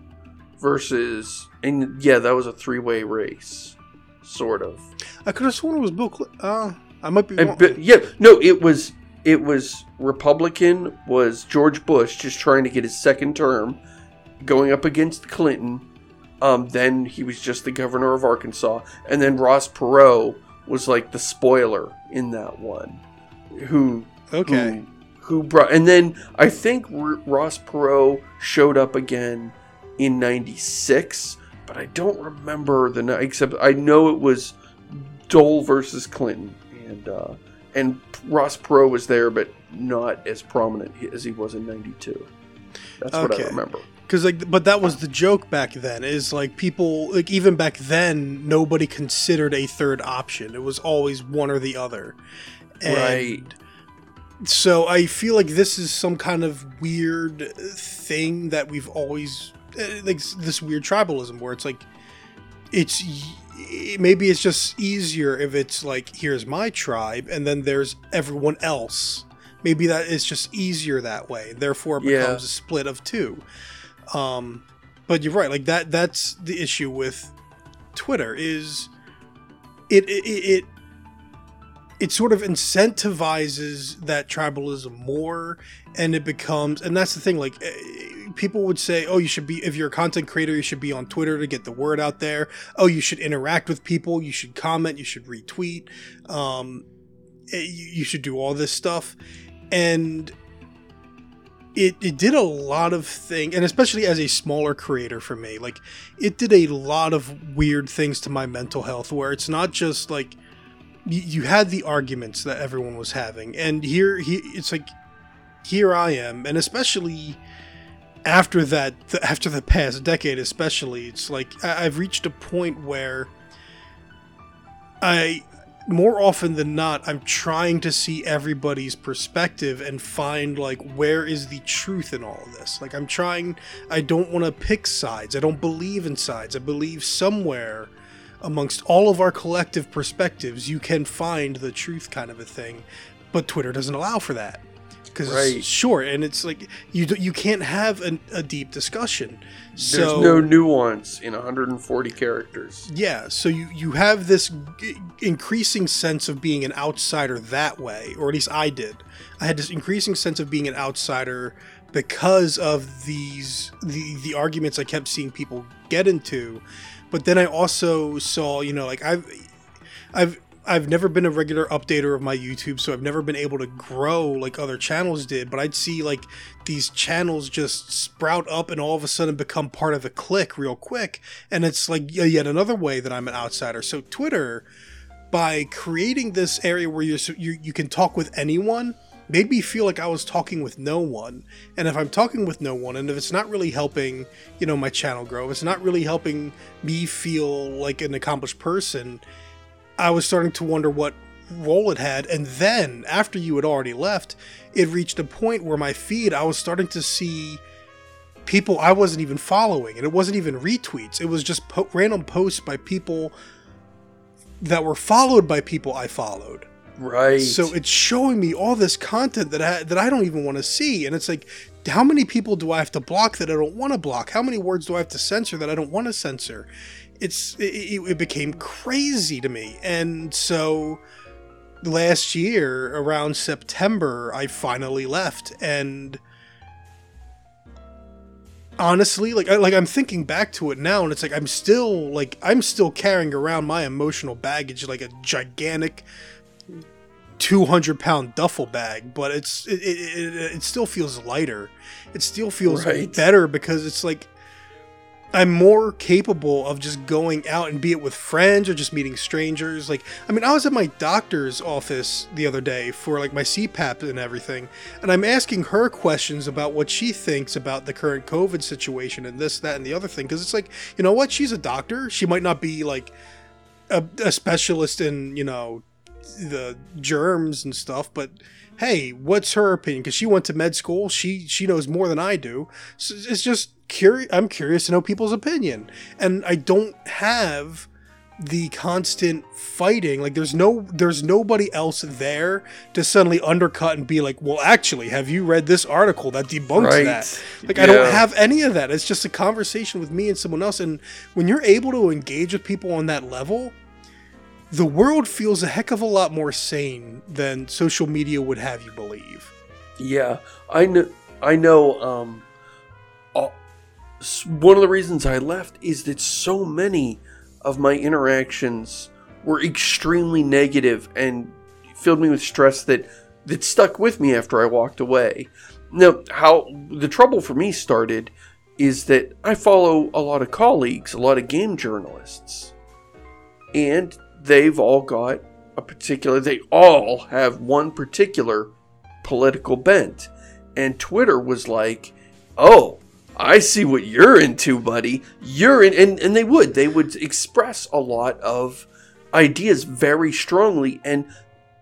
versus, and yeah, that was a three-way race, sort of. I could have sworn it was Bill Clinton. Uh, I might be wrong. but, yeah, no, it was it was Republican was George Bush just trying to get his second term, going up against Clinton. Um, then he was just the governor of Arkansas, and then Ross Perot was like the spoiler in that one, who okay. who, who brought and then I think R- Ross Perot showed up again in 96 but I don't remember the ni- except I know it was Dole versus Clinton and uh, and Ross Perot was there but not as prominent as he was in 92 that's what I remember Because like, but that was the joke back then. Is like people like even back then, nobody considered a third option. It was always one or the other. And Right. So I feel like this is some kind of weird thing that we've always eh, like this weird tribalism where it's like it's maybe it's just easier if it's like here's my tribe and then there's everyone else. Maybe that is just easier that way. Therefore, it Yeah. becomes a split of two. Um, but you're right. Like that. That's the issue with Twitter. Is it it it, it, sort of incentivizes that tribalism more, and it becomes. And that's the thing. Like eh, people would say, "Oh, you should be if you're a content creator, you should be on Twitter to get the word out there. Oh, you should interact with people. You should comment. You should retweet. Um, eh, you should do all this stuff." And it, it did a lot of things and especially as a smaller creator for me like it did a lot of weird things to my mental health where it's not just like you, had the arguments that everyone was having and here he it's like here i am and especially after that th- after the past decade especially it's like I, i've reached a point where i more often than not i'm trying to see everybody's perspective and find like where is the truth in all of this? Like i'm trying i don't want to pick sides. I don't believe in sides. I believe somewhere amongst all of our collective perspectives you can find the truth kind of a thing but twitter doesn't allow for that because Right. it's short and it's like you do, you can't have an, a deep discussion so there's no nuance in 140 characters yeah, so you you have this g- increasing sense of being an outsider that way, or at least I did. I had this increasing sense of being an outsider because of these the the arguments I kept seeing people get into. But then I also saw, you know, like I've I've I've never been a regular updater of my YouTube, so I've never been able to grow like other channels did. But I'd see like these channels just sprout up and all of a sudden become part of a clique real quick, and it's like yet another way that I'm an outsider. So Twitter, by creating this area where you you can talk with anyone, made me feel like I was talking with no one. And if I'm talking with no one, and if it's not really helping, you know, my channel grow, it's not really helping me feel like an accomplished person, I was starting to wonder what role it had. And then, after you had already left, it reached a point where my feed, I was starting to see people I wasn't even following, and it wasn't even retweets. It was just po- random posts by people that were followed by people I followed. Right. So it's showing me all this content that I, that I don't even want to see, and it's like, how many people do I have to block that I don't want to block? How many words do I have to censor that I don't want to censor? It's it, it became crazy to me, and so last year around September, I finally left, and honestly like I, like i'm thinking back to it now and it's like i'm still like i'm still carrying around my emotional baggage like a gigantic 200 pound duffel bag but it's it, it, it, it still feels lighter. It still feels Right. better because it's like i'm more capable of just going out and be it with friends or just meeting strangers. Like i mean i was at my doctor's office the other day for like my cpap and everything and i'm asking her questions about what she thinks about the current covid situation and this that and the other thing because it's like you know what? She's a doctor. She might not be like a, a specialist in you know the germs and stuff but hey what's her opinion? Because she went to med school. She she knows more than i do. So it's just curious i'm curious to know people's opinion. And i don't have the constant fighting. Like there's no there's nobody else there to suddenly undercut and be like well actually have you read this article that debunks Right. that? Like i don't have any of that. It's just a conversation with me and someone else. And when you're able to engage with people on that level the world feels a heck of a lot more sane than social media would have you believe Yeah, I know. I know. Um, uh, one of the reasons I left is that so many of my interactions were extremely negative and filled me with stress that that stuck with me after I walked away. Now, how the trouble for me started is that I follow a lot of colleagues, a lot of game journalists, and they've all got a particular. They all have one particular political bent. And Twitter was like, oh, I see what you're into, buddy. You're in. And, and they would. They would express a lot of ideas very strongly. And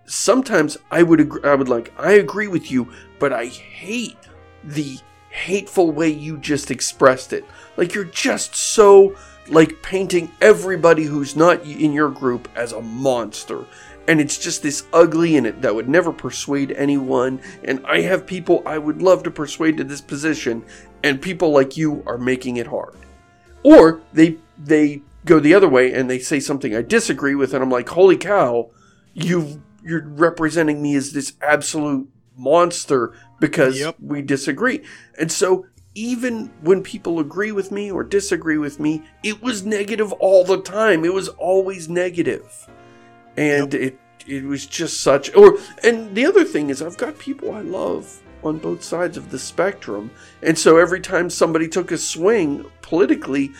sometimes I would agree, I would like, I agree with you, but I hate the hateful way you just expressed it. Like you're just so like painting everybody who's not in your group as a monster. And it's just this ugly in it that would never persuade anyone. And I have people I would love to persuade to this position, and people like you are making it hard. Or they they go the other way and they say something I disagree with, and I'm like, holy cow, you you're representing me as this absolute monster because Yep. we disagree. And so even when people agree with me or disagree with me, it was negative all the time. It was always negative. And it it was just such or and the other thing is I've got people I love on both sides of the spectrum. And so every time somebody took a swing politically,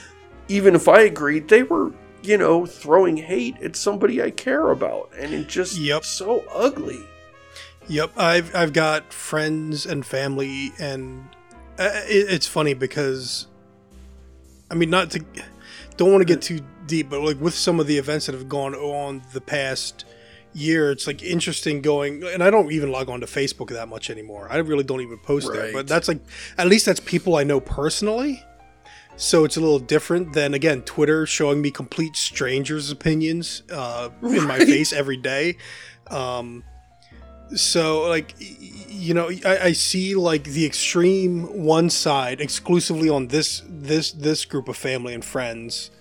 even if I agreed, they were, you know, throwing hate at somebody I care about. And it just Yep. so ugly. Yep, I've I've got friends and family, and uh, it, it's funny because, I mean, not to don't want to get too deep, but like with some of the events that have gone on the past year, it's like interesting going. And I don't even log on to Facebook that much anymore. I really don't even post there, but that's like at least that's people I know personally. So it's a little different than again Twitter showing me complete strangers' opinions uh, in my face every day. Um, so like you know I, I see like the extreme one side exclusively on this this this group of family and friends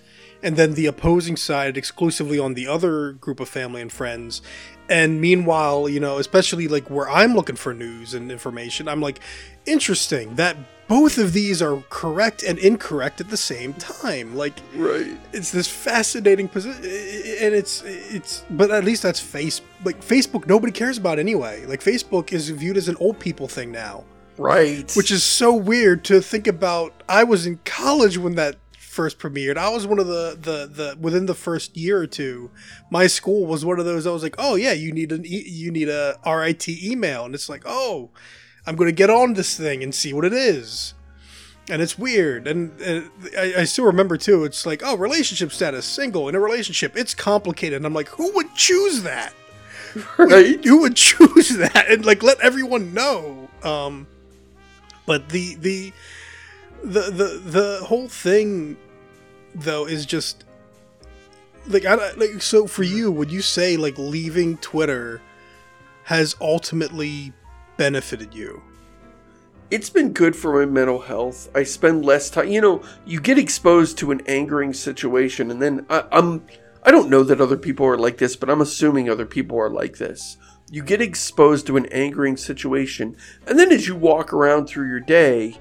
and then the opposing side exclusively on the other group of family and friends. And meanwhile you know especially like where i'm looking for news and information i'm like interesting that both of these are correct and incorrect at the same time like Right. it's this fascinating position and it's it's but at least that's face like facebook nobody cares about anyway like facebook is viewed as an old people thing now Right. which is so weird to think about i was in college when that first premiered, I was one of the the the within the first year or two, my school was one of those. I was like, oh yeah, you need an e- you need a RIT email, and it's like, oh, I'm gonna get on this thing and see what it is, and it's weird. And uh, I, I still remember too. It's like, oh, relationship status, single in a relationship. It's complicated. And I'm like, who would choose that? Right? who would choose that and like let everyone know um but the the the the the whole thing though is just like I like so for you would you say like leaving Twitter has ultimately benefited you it's been good for my mental health. I spend less time. You know, you get exposed to an angering situation, and then I, I'm. I don't know that other people are like this, but I'm assuming other people are like this. You get exposed to an angering situation, and then as you walk around through your day,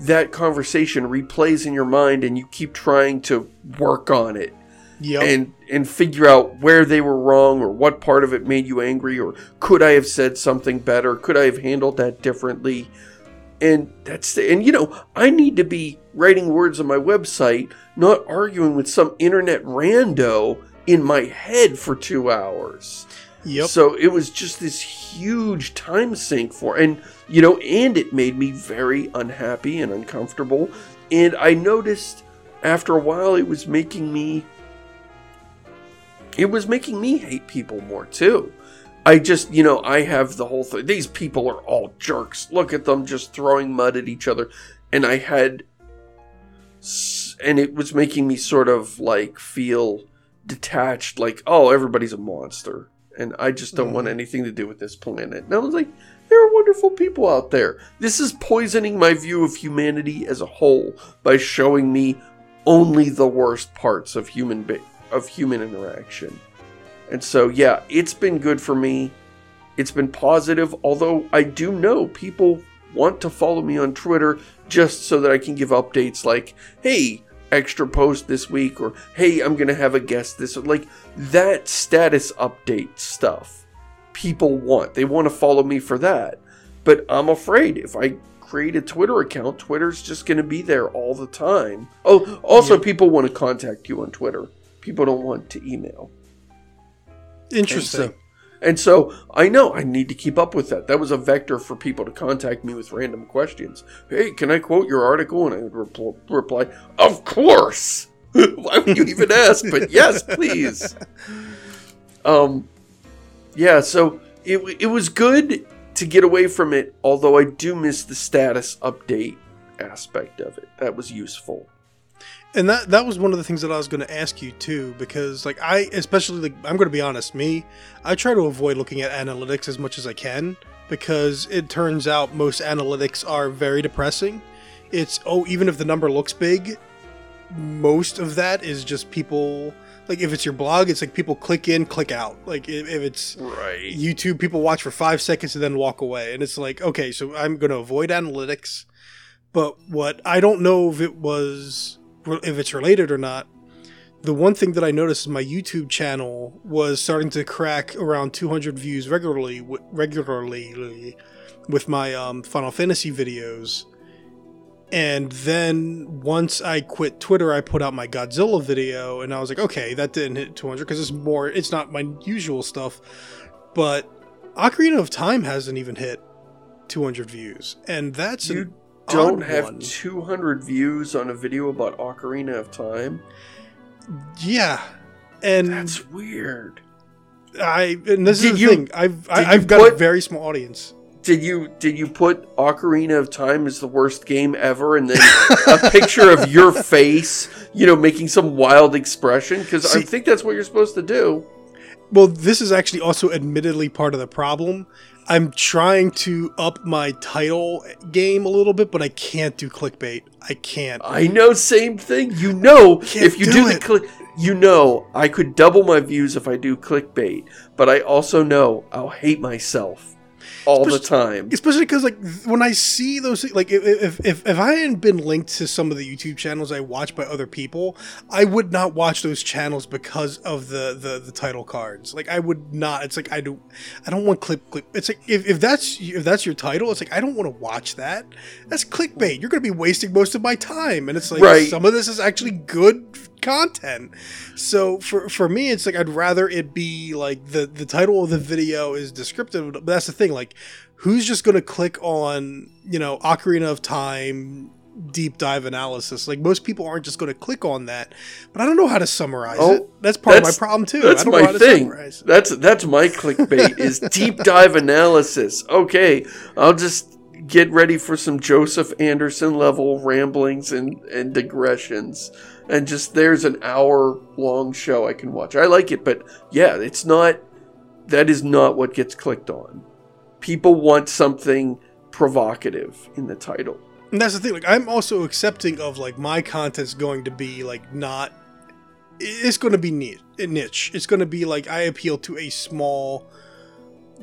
that conversation replays in your mind, and you keep trying to work on it yeah and and figure out where they were wrong or what part of it made you angry or could I have said something better? Could I have handled that differently? And that's the, and you know, I need to be writing words on my website, not arguing with some internet rando in my head for 2 hours. yep So it was just this huge time sink for, and you know, and it made me very unhappy and uncomfortable. And I noticed after a while it was making me, it was making me hate people more too. I just, you know, I have the whole thing. These people are all jerks. Look at them just throwing mud at each other. And I had, and it was making me sort of like feel detached, like, oh, everybody's a monster. And I just don't want Mhm. anything to do with this planet. And I was like, there are wonderful people out there. This is poisoning my view of humanity as a whole by showing me only the worst parts of human be- of human interaction. And so, yeah, it's been good for me. It's been positive, although I do know people want to follow me on Twitter just so that I can give updates like, hey, extra post this week, or hey, I'm going to have a guest this. Like that status update stuff people want. They want to follow me for that. But I'm afraid if I create a Twitter account, Twitter's just going to be there all the time. Oh, also, Yeah. people want to contact you on Twitter. People don't want to email. interesting And so, and so I know I need to keep up with that. That was a vector for people to contact me with random questions. Hey, can I quote your article? And I would repl- reply, Of course. Why would you even ask? But yes, please. Um, yeah. So it it was good to get away from it. Although I do miss the status update aspect of it. That was useful. And that that was one of the things that I was going to ask you too, because like I, especially like I'm going to be honest, me, I try to avoid looking at analytics as much as I can because it turns out most analytics are very depressing. It's oh, even if the number looks big, most of that is just people. Like if it's your blog, it's like people click in, click out. Like if, if it's Right. YouTube, people watch for five seconds and then walk away. And it's like, okay, so I'm going to avoid analytics. But what I don't know if it was, if it's related or not. The one thing that I noticed is my YouTube channel was starting to crack around 200 views regularly, regularly with my um, Final Fantasy videos. And then once I quit Twitter, I put out my Godzilla video, and I was like, okay, that didn't hit 200 because it's more, it's not my usual stuff. But Ocarina of Time hasn't even hit 200 views, and that's You don't have one. 200 views on a video about Ocarina of Time. yeah. And That's weird. I and this Did is the you- thing. I've I, I've got a very small audience. Did you did you put Ocarina of Time as the worst game ever, and then a picture of your face, you know, making some wild expression? Because I think that's what you're supposed to do. Well, this is actually also admittedly part of the problem. I'm trying to up my title game a little bit, but I can't do clickbait. I can't. I know, same thing. You know, if you do do, the click, you know, I could double my views if I do clickbait. But I also know I'll hate myself. All the time. especially because like when I see those like if, if if if I hadn't been linked to some of the YouTube channels I watch by other people, I would not watch those channels because of the the the title cards. Like I would not. It's like I do. I don't want clip clip. It's like if, if that's if that's your title, it's like I don't want to watch that. That's clickbait. You're going to be wasting most of my time, and it's like Right. some of this is actually good content. So for for me, it's like I'd rather it be like the the title of the video is descriptive. But that's the thing. Like, who's just going to click on you know Ocarina of Time deep dive analysis? Like most people aren't just going to click on that. But I don't know how to summarize Oh, it. That's part that's- of my problem too. That's I don't know my how to thing. That's that's my clickbait is deep dive analysis. Okay, I'll just get ready for some Joseph Anderson level ramblings and, and digressions. And just there's an hour long show I can watch. I like it, but yeah, it's not that is not what gets clicked on. People want something provocative in the title. And that's the thing. Like I'm also accepting of like my content's going to be like not. It's going to be niche. It's going to be like I appeal to a small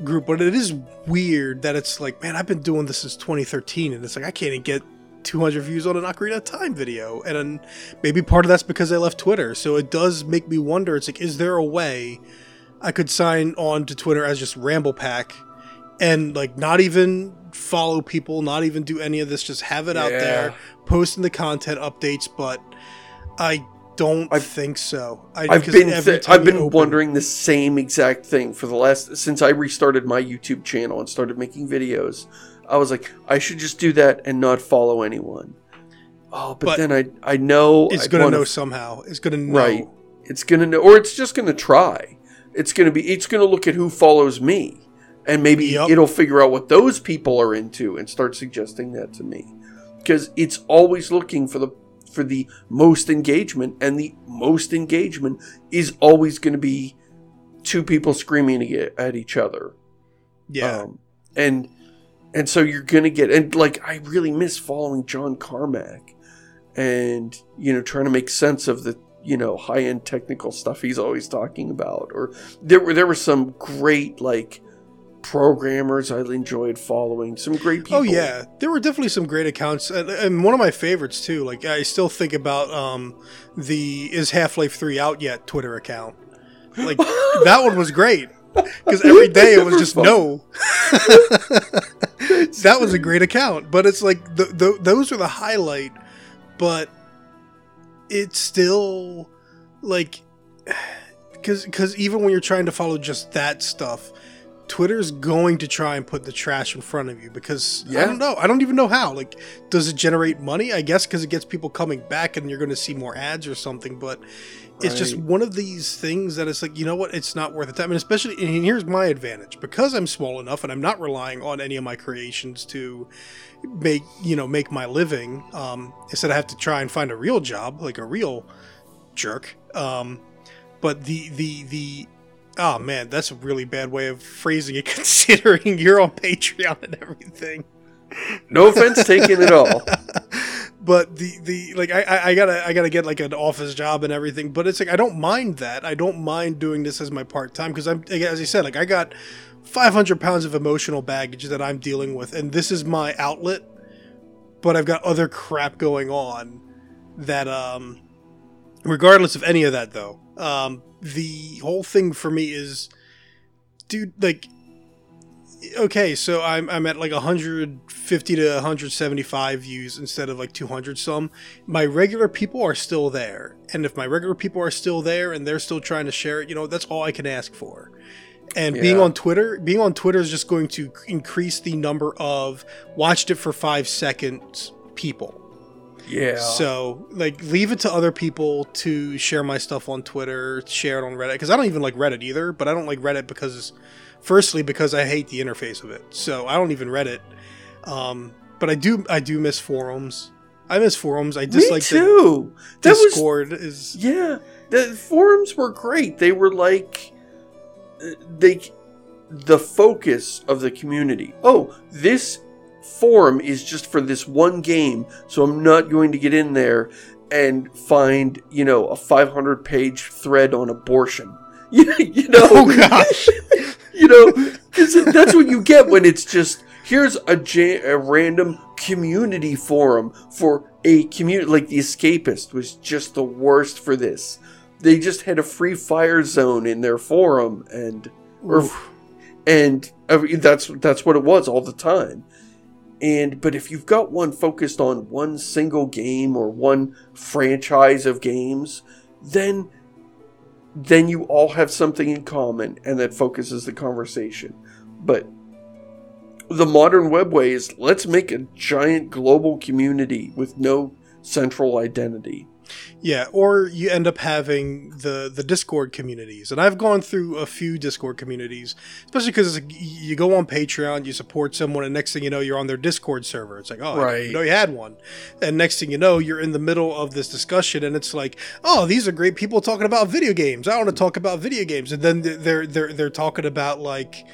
group, but it is weird that it's like, man, I've been doing this since 2013, and it's like I can't even get 200 views on an Ocarina of Time video, and maybe part of that's because I left Twitter. So it does make me wonder. It's like, is there a way I could sign on to Twitter as just Ramble Pack? and like not even follow people, not even do any of this, just have it out Yeah. there, posting the content updates. But I don't I've- think so. I, I've 'cause been th- I've been open- wondering the same exact thing for the last since I restarted my YouTube channel and started making videos. I was like, I should just do that and not follow anyone. Oh, but, But then I I know It's gonna wanna- know somehow. It's gonna know. right. It's gonna know, or it's just gonna try. It's gonna be. It's gonna look at who follows me, and maybe Yep. it'll figure out what those people are into and start suggesting that to me. Because it's always looking for the for the most engagement, and the most engagement is always going to be two people screaming at- at each other. Yeah. Um, and and so you're gonna get and like I really miss following John Carmack and you know trying to make sense of the you know high end technical stuff he's always talking about. Or there were there were some great like programmers I enjoyed following. Some great people. Oh yeah, there were definitely some great accounts, and, and one of my favorites too. Like I still think about um, the "Is Half Life Three out yet?" Twitter account. Like that one was great because every day it was just no. that was a great account, but it's like the, the, those are the highlight, but it's still like because because even when you're trying to follow just that stuff. Twitter's going to try and put the trash in front of you because I don't know. I don't even know how. Like, does it generate money? I guess because it gets people coming back and you're going to see more ads or something. But it's just one of these things that it's like, you know what? It's not worth the time. And especially, and here's my advantage because I'm small enough and I'm not relying on any of my creations to make, you know, make my living. Um, instead, I have to try and find a real job, like a real jerk. Um, but the, the, the, Oh man, that's a really bad way of phrasing it considering you're on Patreon and everything. No offense taken at all. but the the like I, I gotta I gotta get like an office job and everything. But it's like I don't mind that. I don't mind doing this as my part time because I'm as you said like I got 500 pounds of emotional baggage that I'm dealing with, and this is my outlet. But I've got other crap going on that um, regardless of any of that though, um, the whole thing for me is, dude, like okay, so I'm, I'm at like 150 to 175 views instead of like 200 some. My regular people are still there. And if my regular people are still there and they're still trying to share it, you know, that's all I can ask for. And being on Twitter, being on Twitter is just going to increase the number of watched it for five seconds people. Yeah. So, like, leave it to other people to share my stuff on Twitter, share it on Reddit. Because I don't even like Reddit either, but I don't like Reddit because, firstly, because I hate the interface of it. So I don't even Reddit. Um, but I do, I do miss forums. I miss forums. I Me dislike the too. That was Discord. is Yeah, the forums were great. They were like they the focus of the community. Oh, this forum is just for this one game, so I'm not going to get in there and find, you know, a 500 page thread on abortion. You, you know, Oh gosh. you know, because that's what you get when it's just here's a, ja- a random community forum for a community like the Escapist was just the worst for this. They just had a free fire zone in their forum, and or, and I mean, that's that's what it was all the time. And but if you've got one focused on one single game or one franchise of games, then then you all have something in common and that focuses the conversation. But the modern webway is let's make a giant global community with no central identity. Yeah, or you end up having the the Discord communities, and I've gone through a few Discord communities, especially because you go on Patreon, you support someone, and next thing you know, you're on their Discord server. It's like, oh, right. Know you had one, and next thing you know, you're in the middle of this discussion, and it's like, oh, these are great people talking about video games. I want to talk about video games, and then they're they're they're talking about like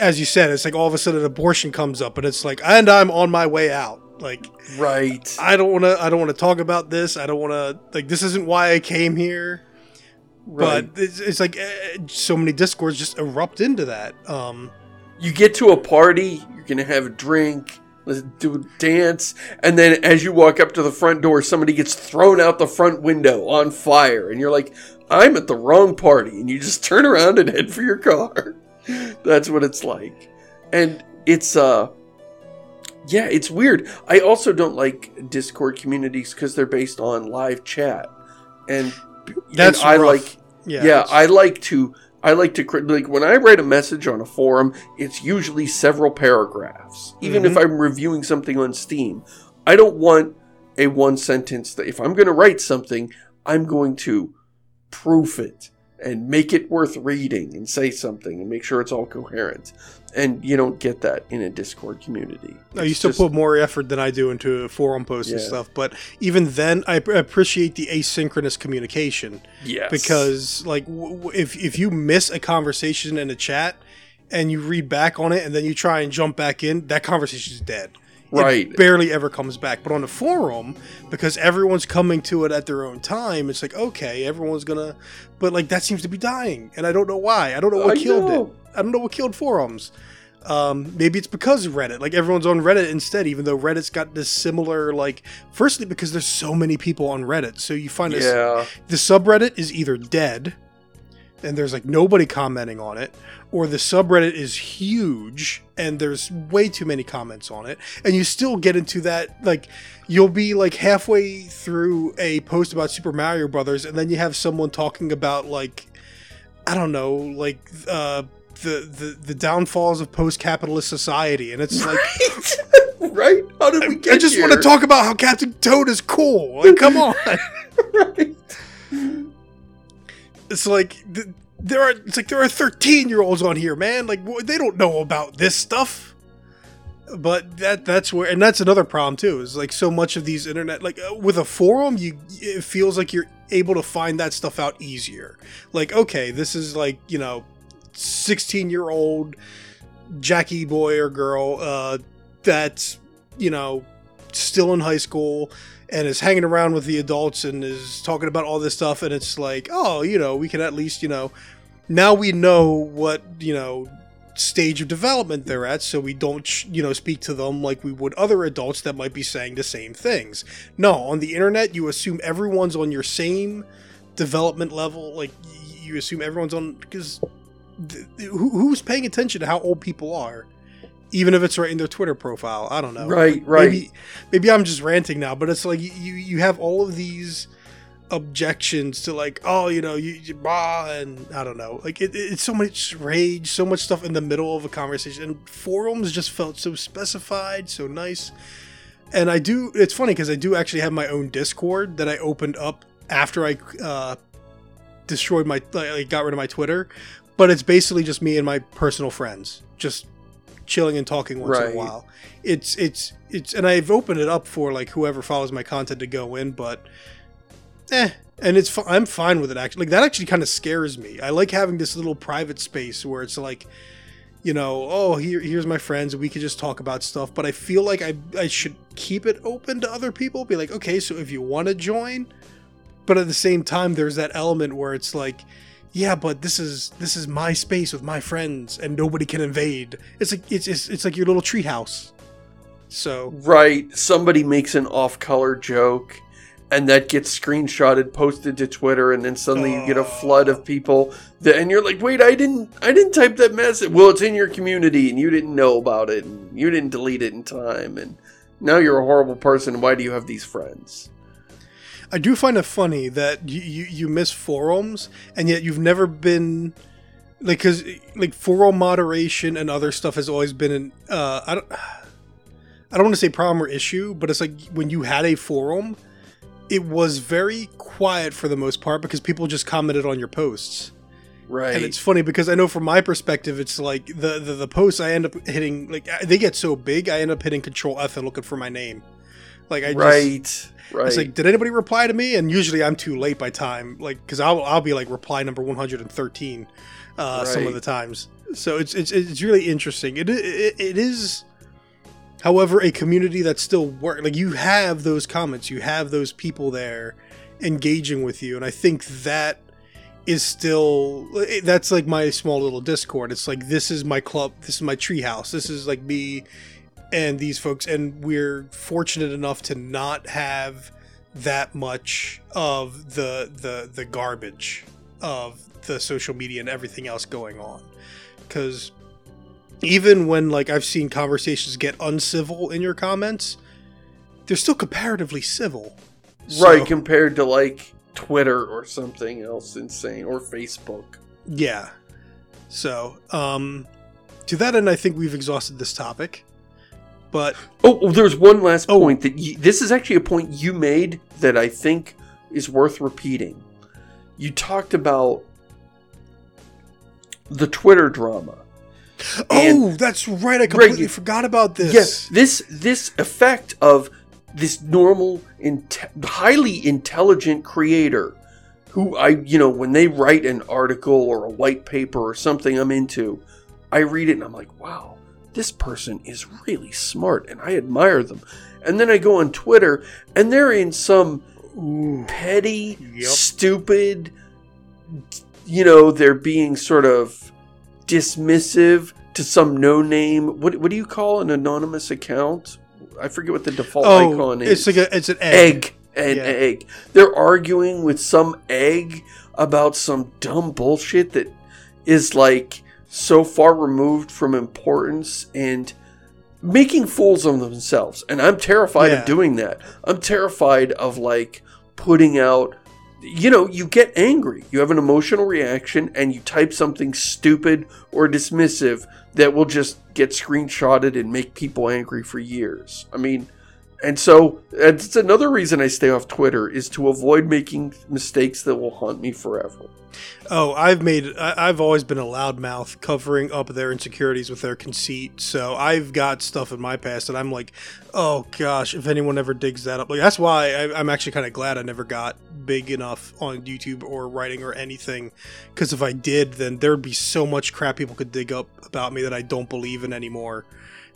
as you said, it's like all of a sudden abortion comes up, and it's like, and I'm on my way out. Like, right? I don't want to. I don't want to talk about this. I don't want to. Like, this isn't why I came here. Right. But it's, it's like uh, so many discords just erupt into that. Um, you get to a party, you're gonna have a drink, let's do a dance, and then as you walk up to the front door, somebody gets thrown out the front window on fire, and you're like, "I'm at the wrong party," and you just turn around and head for your car. That's what it's like. And it's uh yeah, it's weird. I also don't like Discord communities cuz they're based on live chat. And that's and I like yeah, yeah I like to I like to like when I write a message on a forum, it's usually several paragraphs. Even mm-hmm. if I'm reviewing something on Steam, I don't want a one sentence that if I'm going to write something, I'm going to proof it and make it worth reading and say something and make sure it's all coherent. And you don't get that in a Discord community. No, you still just, put more effort than I do into forum posts yeah. and stuff. But even then, I appreciate the asynchronous communication. Yes. Because like, w- if if you miss a conversation in a chat and you read back on it and then you try and jump back in, that conversation is dead right. it barely ever comes back. But on the forum because everyone's coming to it at their own time it's like okay everyone's gonna but like that seems to be dying and i don't know why. I don't know what I killed know. it i don't know what killed forums. Um, maybe it's because reddit. Like everyone's on reddit instead even though reddit's got this similar like firstly because there's so many people on reddit so you find yeah. the subreddit is either dead and there's like nobody commenting on it, or the subreddit is huge and there's way too many comments on it, and you still get into that like you'll be like halfway through a post about Super Mario Brothers, and then you have someone talking about like I don't know, like uh, the the the downfalls of post-capitalist society, and it's like. right? How did we get I just here? want to talk about how Captain Toad is cool. Like, come on. right it's like there are it's like there are 13 year olds on here man. Like they don't know about this stuff. But that that's where and that's another problem too is like so much of these internet like uh, with a forum you it feels like you're able to find that stuff out easier. Like okay this is like you know 16 year old jackie boy or girl uh that's you know still in high school and is hanging around with the adults and is talking about all this stuff and it's like oh you know we can at least you know now we know what you know stage of development they're at so we don't you know speak to them like we would other adults that might be saying the same things. No on the internet you assume everyone's on your same development level like you assume everyone's on because th- who's paying attention to how old people are even if it's right in their Twitter profile. I don't know. Right, right. Maybe, maybe I'm just ranting now, but it's like you you have all of these objections to like oh you know you, you bah and I don't know like it, it's so much rage so much stuff in the middle of a conversation and forums just felt so specified so nice and I do it's funny because I do actually have my own Discord that I opened up after I uh, destroyed my like got rid of my Twitter but it's basically just me and my personal friends just chilling and talking once right. in a while. It's it's it's and I've opened it up for like whoever follows my content to go in, but eh. And it's I'm fine with it actually. Like that actually kind of scares me. I like having this little private space where it's like, you know, oh here here's my friends. We could just talk about stuff. But I feel like I I should keep it open to other people. Be like, okay, so if you want to join, but at the same time, there's that element where it's like yeah, but this is this is my space with my friends, and nobody can invade. It's like it's it's, it's like your little treehouse. So Right. Somebody makes an off-color joke, and that gets screenshotted, posted to Twitter, and then suddenly you get a flood of people. That, and you're like, wait, I didn't, I didn't type that message. Well, it's in your community, and you didn't know about it, and you didn't delete it in time, and now you're a horrible person. Why do you have these friends? I do find it funny that you, you, you miss forums and yet you've never been like because like forum moderation and other stuff has always been an uh, I don't I don't want to say problem or issue, but it's like when you had a forum, it was very quiet for the most part because people just commented on your posts. Right. And it's funny because I know from my perspective, it's like the, the the posts I end up hitting like they get so big, I end up hitting Control F and looking for my name. Like I just, right. Right. it's like, did anybody reply to me? And usually I'm too late by time, like, because I'll I'll be like reply number 113 uh, some of the times. So it's it's it's really interesting. It it, it is, however, a community that still work. Like you have those comments, you have those people there engaging with you, and I think that is still that's like my small little discord it's like this is my club this is my treehouse this is like me and these folks and we're fortunate enough to not have that much of the the the garbage of the social media and everything else going on because even when like i've seen conversations get uncivil in your comments they're still comparatively civil right. So- Compared to like Twitter or something else insane or Facebook. Yeah. So, um, to that end, I think we've exhausted this topic. But Oh, oh, there's one last Oh. point that you, this is actually a point you made that I think is worth repeating. You talked about the Twitter drama. And- oh, that's right. I completely you- forgot about this. Yes, this this effect of this normal, inte- highly intelligent creator who I, you know, when they write an article or a white paper or something I'm into, I read it and I'm like, wow, this person is really smart and I admire them. And then I go on Twitter and they're in some Ooh. petty, Yep. stupid, you know, they're being sort of dismissive to some no name. What, what do you call an anonymous account? I forget what the default Oh, icon is. it's like a, it's an egg. egg. An Yeah. egg. They're arguing with some egg about some dumb bullshit that is like so far removed from importance and making fools of themselves. And I'm terrified Yeah. of doing that. I'm terrified of like putting out you know, you get angry. You have an emotional reaction and you type something stupid or dismissive that will just get screenshotted and make people angry for years. I mean, and so it's another reason I stay off Twitter is to avoid making mistakes that will haunt me forever. Oh, I've made. I've always been a loudmouth, covering up their insecurities with their conceit. So I've got stuff in my past that I'm like, oh gosh, if anyone ever digs that up, like that's why I, I'm actually kind of glad I never got big enough on YouTube or writing or anything. Because if I did, then there'd be so much crap people could dig up about me that I don't believe in anymore.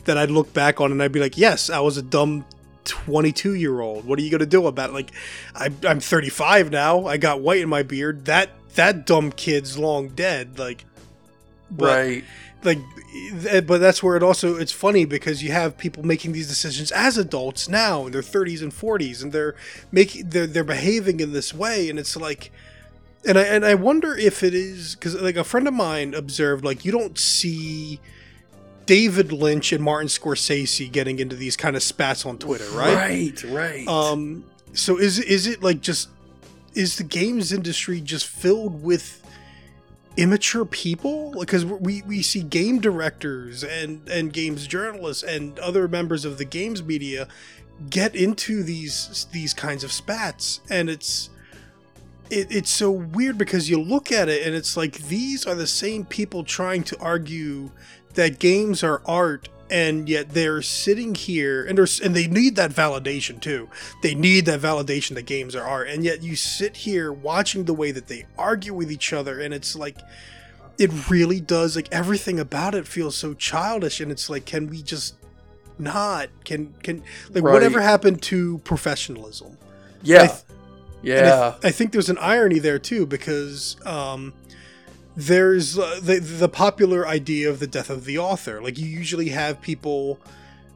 That I'd look back on and I'd be like, yes, I was a dumb 22 year old. What are you gonna do about it? Like, I, I'm 35 now. I got white in my beard. That that dumb kid's long dead. Like, but, right. Like, th- but that's where it also it's funny because you have people making these decisions as adults now in their 30s and 40s, and they're making they're they're behaving in this way, and it's like. And I and I wonder if it is because like a friend of mine observed like you don't see David Lynch and Martin Scorsese getting into these kind of spats on Twitter, right? Right, right. Um, so is is it like just is the games industry just filled with immature people? Because we we see game directors and and games journalists and other members of the games media get into these these kinds of spats, and it's. It, it's so weird because you look at it and it's like these are the same people trying to argue that games are art and yet they're sitting here and and they need that validation too they need that validation that games are art and yet you sit here watching the way that they argue with each other and it's like it really does like everything about it feels so childish and it's like can we just not can can like Right. whatever happened to professionalism yeah. I th- and I, yeah. th- I think there's an irony there too because um, there's uh, the the popular idea of the death of the author. Like you usually have people.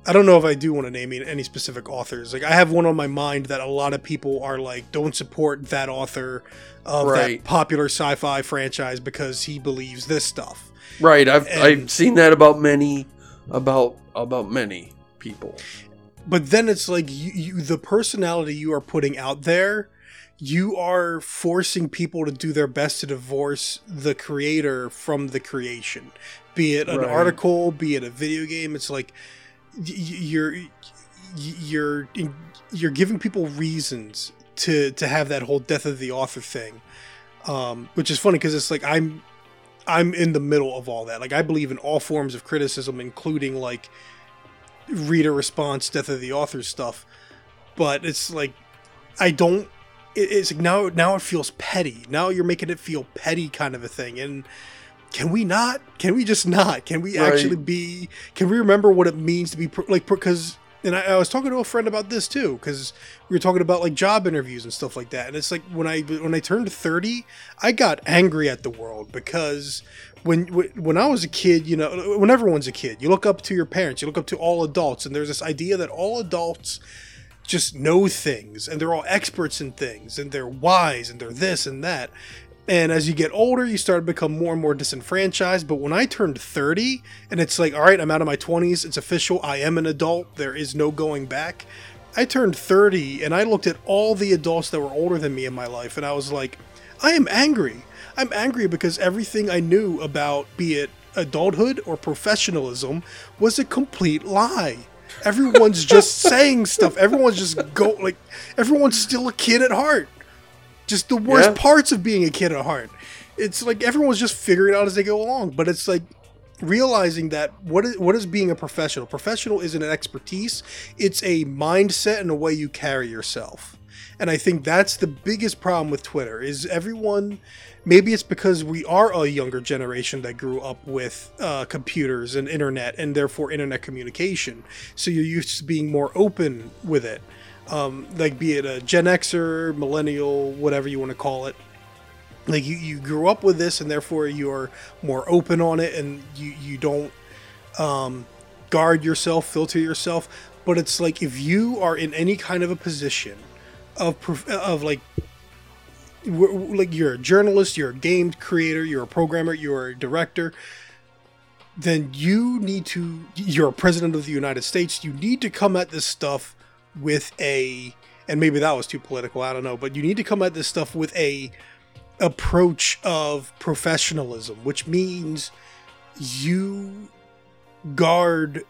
I don't know if I do want to name any specific authors. Like I have one on my mind that a lot of people are like, don't support that author of Right. that popular sci-fi franchise because he believes this stuff. Right. I've And- I've seen that about many about about many people. But then it's like you, you the personality you are putting out there, you are forcing people to do their best to divorce the creator from the creation. Be it an Right. article, be it a video game, it's like you're you're you're giving people reasons to to have that whole death of the author thing. Um, which is funny because it's like I'm I'm in the middle of all that. Like I believe in all forms of criticism, including like reader response, death of the author stuff. But it's like I don't. It- It's like now now it feels petty. Now you're making it feel petty, kind of a thing. And can we not? Can we just not? Can we Right. actually be? Can we remember what it means to be pro- like? Because and I, I was talking to a friend about this too, because we were talking about like job interviews and stuff like that. And it's like when I when I turned thirty, I got angry at the world because when when I was a kid, you know, when everyone's a kid, you look up to your parents, you look up to all adults, and there's this idea that all adults just know things and they're all experts in things and they're wise and they're this and that. And as you get older, you start to become more and more disenfranchised. But when I turned 30, and it's like, all right, I'm out of my 20s, it's official, I am an adult, there is no going back. I turned 30 and I looked at all the adults that were older than me in my life, and I was like, I am angry. I'm angry because everything I knew about, be it adulthood or professionalism, was a complete lie. Everyone's just saying stuff. Everyone's just go like everyone's still a kid at heart. Just the worst Yeah. parts of being a kid at heart. It's like everyone's just figuring it out as they go along. But it's like realizing that what is what is being a professional? Professional isn't an expertise. It's a mindset and a way you carry yourself. And I think that's the biggest problem with Twitter is everyone maybe it's because we are a younger generation that grew up with uh, computers and internet and therefore internet communication. So you're used to being more open with it. Um, like be it a Gen Xer, millennial, whatever you want to call it. Like you, you grew up with this and therefore you're more open on it and you, you don't um, guard yourself, filter yourself. But it's like if you are in any kind of a position of of like like you're a journalist, you're a game creator, you're a programmer, you're a director, then you need to you're a president of the United States, you need to come at this stuff with a and maybe that was too political, I don't know, but you need to come at this stuff with a approach of professionalism, which means you guard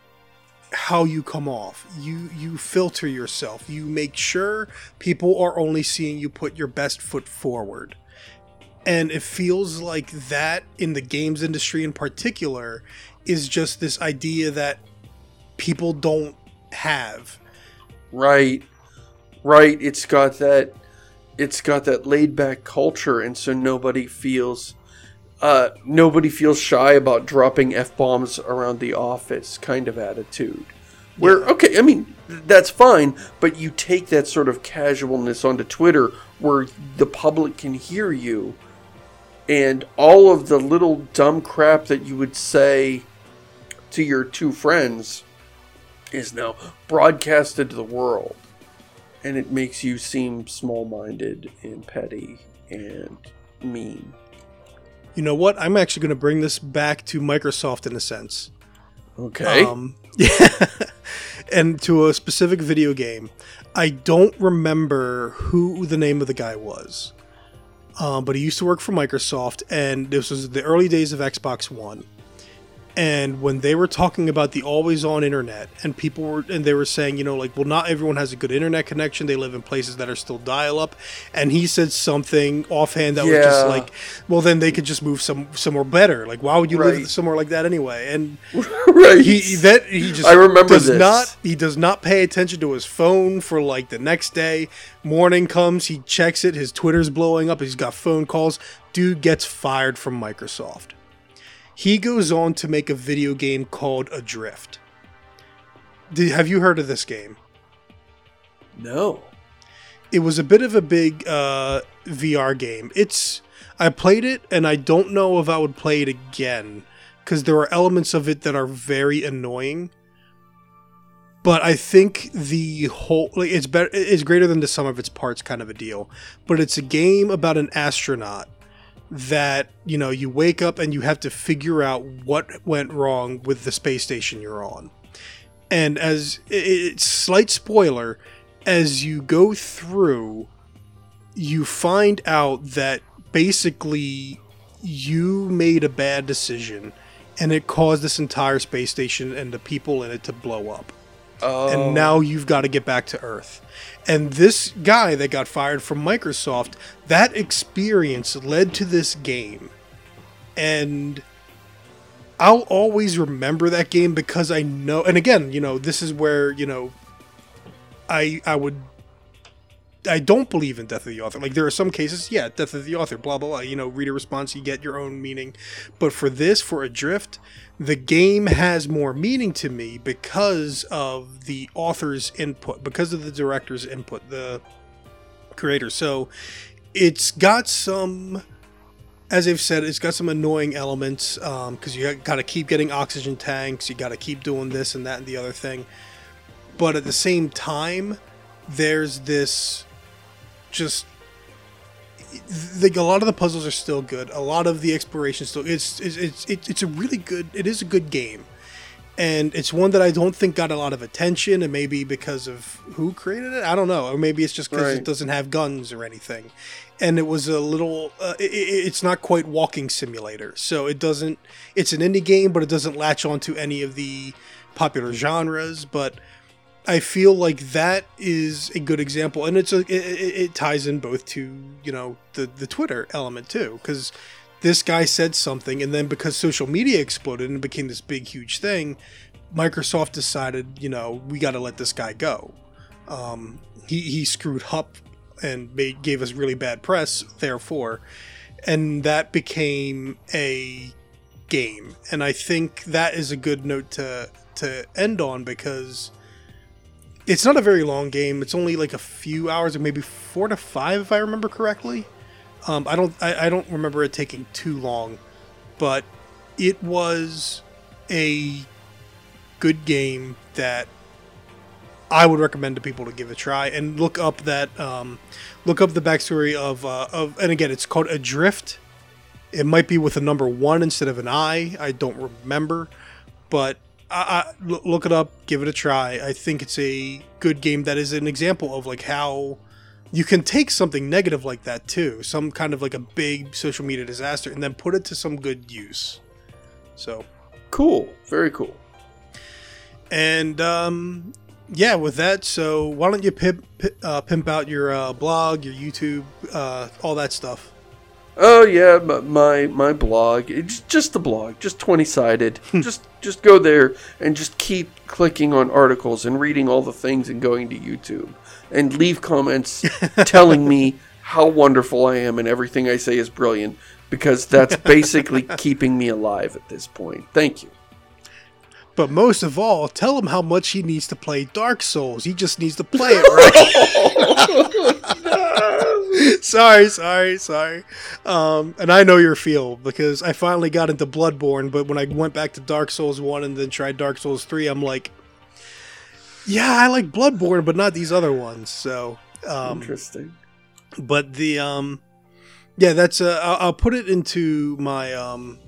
how you come off. You you filter yourself. You make sure people are only seeing you put your best foot forward. And it feels like that in the games industry in particular is just this idea that people don't have. Right. Right. It's got that it's got that laid back culture and so nobody feels uh nobody feels shy about dropping F bombs around the office kind of attitude. Where okay, I mean that's fine, but you take that sort of casualness onto Twitter where the public can hear you and all of the little dumb crap that you would say to your two friends is now broadcasted to the world. And it makes you seem small minded and petty and mean. You know what? I'm actually going to bring this back to Microsoft in a sense. Okay. Um, yeah, and to a specific video game. I don't remember who the name of the guy was, um, but he used to work for Microsoft, and this was the early days of Xbox One. And when they were talking about the always-on internet, and people were, and they were saying, you know, like, well, not everyone has a good internet connection. They live in places that are still dial-up. And he said something offhand that was just like, well, then they could just move some somewhere better. Like, why would you Right. live somewhere like that anyway? And right. he that he just I remember does this. not he does not pay attention to his phone for like the next day morning comes he checks it his twitter's blowing up he's got phone calls dude gets fired from microsoft he goes on to make a video game called adrift Did, have you heard of this game no. it was a bit of a big uh, VR game. It's I played it and I don't know if I would play it again because there are elements of it that are very annoying. But I think the whole like it's better it's greater than the sum of its parts kind of a deal. But it's a game about an astronaut that, you know, you wake up and you have to figure out what went wrong with the space station you're on. And as it's slight spoiler, as you go through, you find out that basically you made a bad decision and it caused this entire space station and the people in it to blow up. Oh. And now you've got to get back to Earth. And this guy that got fired from Microsoft, that experience led to this game. And I'll always remember that game because I know and again, you know, this is where, you know, I I would I don't believe in death of the author. Like there are some cases, yeah, death of the author, blah blah blah. You know, reader response, you get your own meaning. But for this, for Adrift, the game has more meaning to me because of the author's input, because of the director's input, the creator. So it's got some as I've said, it's got some annoying elements because um, you got to keep getting oxygen tanks, you got to keep doing this and that and the other thing. But at the same time, there's this just like a lot of the puzzles are still good. A lot of the exploration still it's it's it's it's a really good. It is a good game, and it's one that I don't think got a lot of attention. And maybe because of who created it, I don't know. Or maybe it's just because Right. it doesn't have guns or anything. And it was a little. Uh, it- it's not quite walking simulator, so it doesn't. It's an indie game, but it doesn't latch onto any of the popular genres. But I feel like that is a good example, and it's a it, it ties in both to you know the the Twitter element too, because this guy said something, and then because social media exploded and became this big huge thing, Microsoft decided you know we got to let this guy go. Um, he he screwed up and made gave us really bad press, therefore, and that became a game, and I think that is a good note to to end on because it's not a very long game. It's only like a few hours, or maybe four to five, if I remember correctly. Um, I don't, I, I don't remember it taking too long, but it was a good game that I would recommend to people to give a try and look up that, um, look up the backstory of, uh, of, and again, it's called Adrift. It might be with a number one instead of an I. I don't remember, but I, I, l- look it up, give it a try. I think it's a good game that is an example of like how you can take something negative like that too, some kind of like a big social media disaster, and then put it to some good use. So, Cool. Very cool. and um, yeah, with that, so why don't you pimp uh, pimp out your uh, blog, your YouTube, uh, all that stuff? Oh yeah, my my, my blog. It's just the blog, just twenty sided. Hmm. just just go there and just keep clicking on articles and reading all the things and going to YouTube and leave comments telling me how wonderful I am and everything I say is brilliant because that's basically keeping me alive at this point. Thank you. But most of all, tell him how much he needs to play Dark Souls. He just needs to play it right. sorry, sorry, sorry. Um, and I know your feel because I finally got into Bloodborne, but when I went back to Dark Souls 1 and then tried Dark Souls 3, I'm like, yeah, I like Bloodborne, but not these other ones. So, um, Interesting. but the um yeah that's uh I'll, I'll put it into my um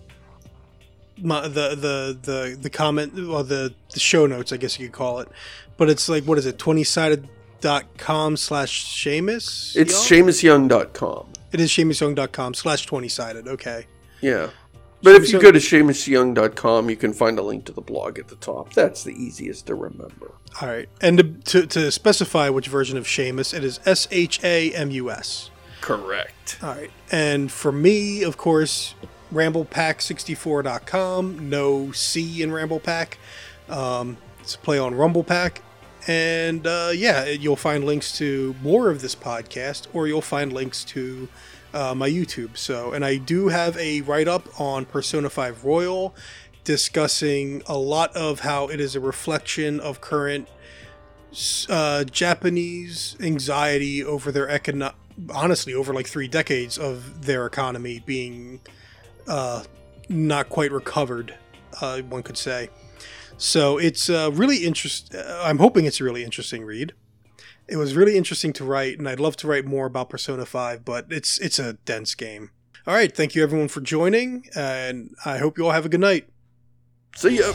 my the the the the comment well the the show notes i guess you could call it but it's like what is it 20 sided dot com slash Shamus It's Young? ShamusYoung.com. it is ShamusYoung.com slash 20 sided okay Yeah. But if you Shamus go to ShamusYoung.com, you can find a link to the blog at the top. That's the easiest to remember. all right and to, to, to specify which version of Shamus it is s-h-a-m-u-s Correct. All right. And for me, of course, RamblePack64.com. No C in RamblePack. Um, it's a play on RumblePack. And uh, yeah, you'll find links to more of this podcast, or you'll find links to uh, my YouTube. So, and I do have a write up on Persona 5 Royal discussing a lot of how it is a reflection of current uh, Japanese anxiety over their econo- honestly over like three decades of their economy being uh, not quite recovered, uh, one could say. So it's uh, really interest. uh, I'm hoping it's a really interesting read. It was really interesting to write, and I'd love to write more about Persona 5, but it's it's a dense game. All right, thank you everyone for joining, and I hope you all have a good night. See ya.